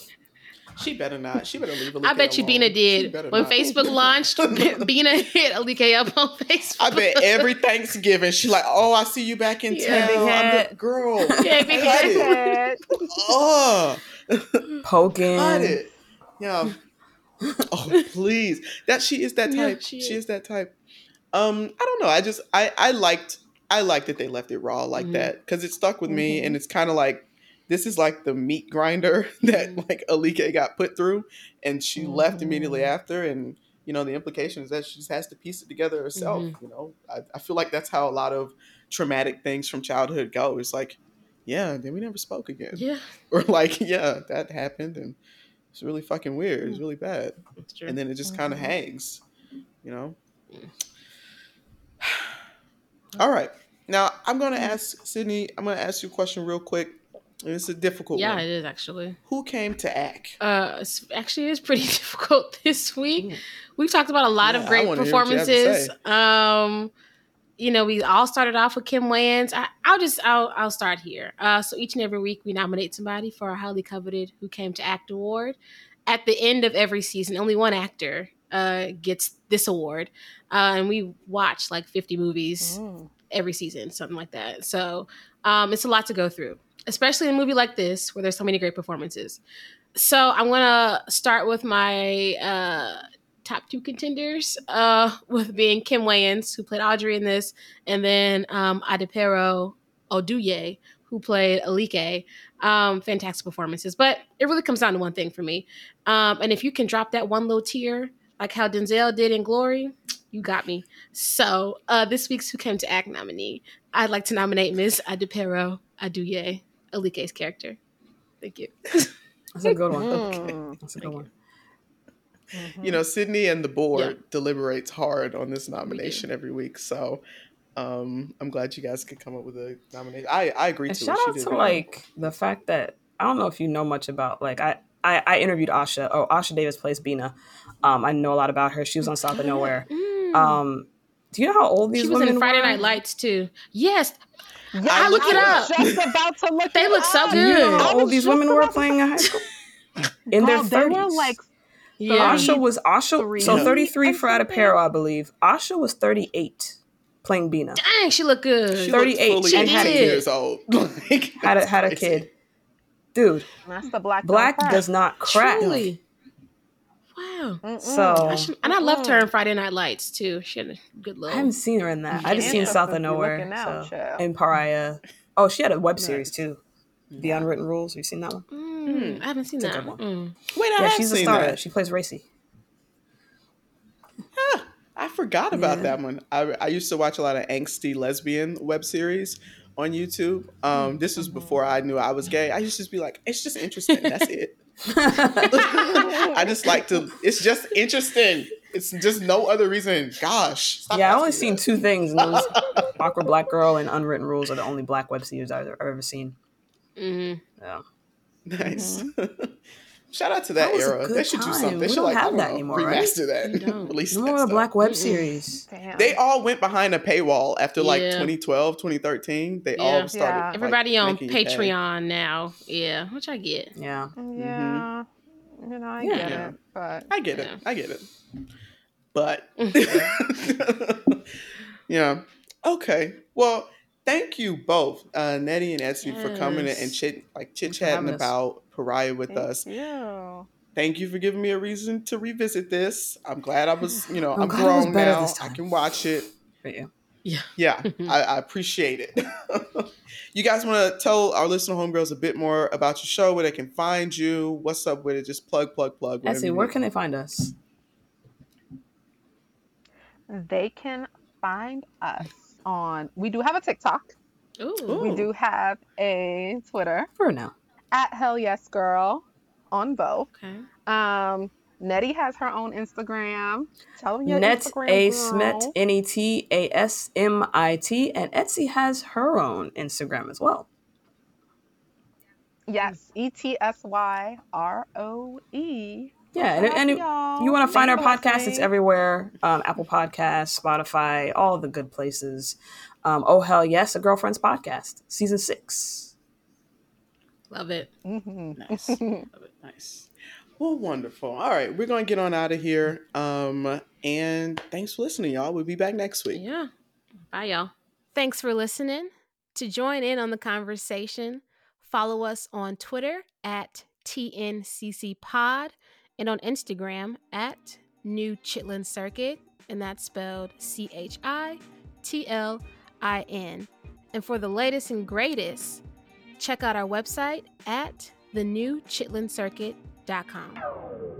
She better not. She better leave. I Alike bet you alone. Bina did. better When not. Facebook launched, Bina hit Alike up on Facebook. I bet every Thanksgiving she like, oh, I see you back in Yeah, town. big I'm the girl. Yeah, big Cut it. Head. Oh, Poking. cut it. Yeah. Oh, please. That she is that Yeah, type. she she, is. is. that type. Um, I don't know. I just I I liked I like that they left it raw like Mhm. that because it stuck with me, Mhm. and it's kind of like this is like the meat grinder that Mhm. like Alike got put through, and she left immediately Mhm. after, and you know the implication is that she just has to piece it together herself. Mhm. You know, I, I feel like that's how a lot of traumatic things from childhood go. It's like, yeah, then we never spoke again, Yeah, or like, yeah, that happened, and it's really fucking weird. It's really bad, and then it just kind of Mhm. hangs. You know. Mm. All right. Now I'm gonna ask Sydney. I'm gonna ask you a question real quick. And it's a difficult one. yeah, one. it is actually. Who came to act? Uh, actually, it's pretty difficult this week. Ooh. We've talked about a lot Yeah, of great what you performances. Um, you know, we all started off with Kim Wayans. I, I'll just I'll I'll start here. Uh, so each and every week we nominate somebody for our highly coveted Who Came to Act award. At the end of every season, only one actor uh gets this award, uh, and we watch like 50 movies Mm. every season, something like that. So um, it's a lot to go through, especially in a movie like this where there's so many great performances. So I'm gonna start with my uh, top two contenders, uh, with being Kim Wayans, who played Audrey in this, and then um, Adepero Oduye, who played Alike. Um, fantastic performances, but it really comes down to one thing for me. Um, and if you can drop that one little tear, like how Denzel did in Glory, you got me. So uh, this week's Who Came to Act nominee, I'd like to nominate Miss Adepero Oduye, Alike's character. Thank you. That's a good one. Mm. That's a good one. Mhm. You know, Sydney and the board Yeah. deliberates hard on this nomination every week. So Um, I'm glad you guys could come up with a nomination. I I agree And to shout it. She out to really like the fact that I don't know if you know much about like I I, I interviewed Aasha. Oh, Aasha Davis plays Bina. Um, I know a lot about her. She was on South of Nowhere. Mm. Um, do you know how old these women? she was women in Friday were? Night Lights too. Yes, Yeah, I looked it was up. Just about to look. They it look so up. Do you know good. how old these women were playing in high school? In their Girl, they thirties. were like yeah. Aasha was Aasha. Three. So Yeah. thirty three Or for Adepero, I believe. Aasha was thirty eight, playing Bina. Dang, she looked good. She 38 looked fully and had a 18 kid. years old. Like, Had a had a kid. Dude, that's the black. black does not crack. Truly. Wow. Mm-mm. So I should- and I loved her in Friday Night Lights too. She had a good look. I haven't seen her in that. I just seen Yeah. South of Nowhere. looking out, so. child. And Pariah. Oh, she had a web series Nice. too. The Unwritten Rules. Have you seen that one? Mm, I haven't seen It's a that. good one. Mm. Wait, I yeah, have she's a star. that. She plays Racy. Huh, I forgot about Yeah. that one. I, I used to watch a lot of angsty lesbian web series on YouTube. Um, this was before I knew I was gay. I used to just be like, it's just interesting. That's it. I just like to. It's just interesting. It's just no other reason. Gosh. yeah, I only seen that. two things, and those Awkward Black Girl and Unwritten Rules are the only black web series I've, I've ever seen. Mm-hmm. Yeah. Nice. Shout out to that, That era. good They should do something. They We should don't like I have don't that know, anymore, right? remaster that. We don't. Release No that more stuff. black web series. Damn. They all went behind a paywall after like Yeah. 2012, 2013. They Yeah. all started. Yeah. like, Everybody on making pay. Patreon now. Yeah, which I get. Yeah. Yeah. You know, I Yeah. get Yeah. it, but I get it. Yeah. I get it. But yeah. Okay. Well, thank you both, uh, Nettie and Etsy, for coming and chit like chit for having chatting us. about Pariah with thank us. Yeah. Thank you for giving me a reason to revisit this. I'm glad I was, you know, I'm I'm, glad it was grown now. I can watch it. For you. Yeah. Yeah, I, I appreciate it. you guys want to tell our listener homegirls a bit more about your show, where they can find you, what's up with it? Just plug, plug, plug. whatever Etsy, you where need. can they find us? They can find us on. We do have a TikTok. Ooh. Ooh. We do have a Twitter For now. At Hell Yes Girl on both. Okay. Um, Nettie has her own Instagram. Tell them your Net Instagram. A. Smet N E T A S M I T and Etsy has her own Instagram as well. Yes, E T S Y R O E. Yeah, and, and if Y'all. want to find our podcast, it's everywhere. Um, Apple Podcasts, Spotify, all the good places. Um, oh hell yes, a girlfriend's podcast, season six. Love it. Mhm. Nice. Love it. Nice. Well, wonderful. All right, we're going to get on out of here. Um, and thanks for listening, y'all. We'll be back next week. Yeah. Bye, y'all. Thanks for listening. To join in on the conversation, follow us on Twitter at TNCC Pod and on Instagram at New Chitlin Circuit, and that's spelled C H I T L I N. And for the latest and greatest, check out our website at thenewchitlincircuit.com.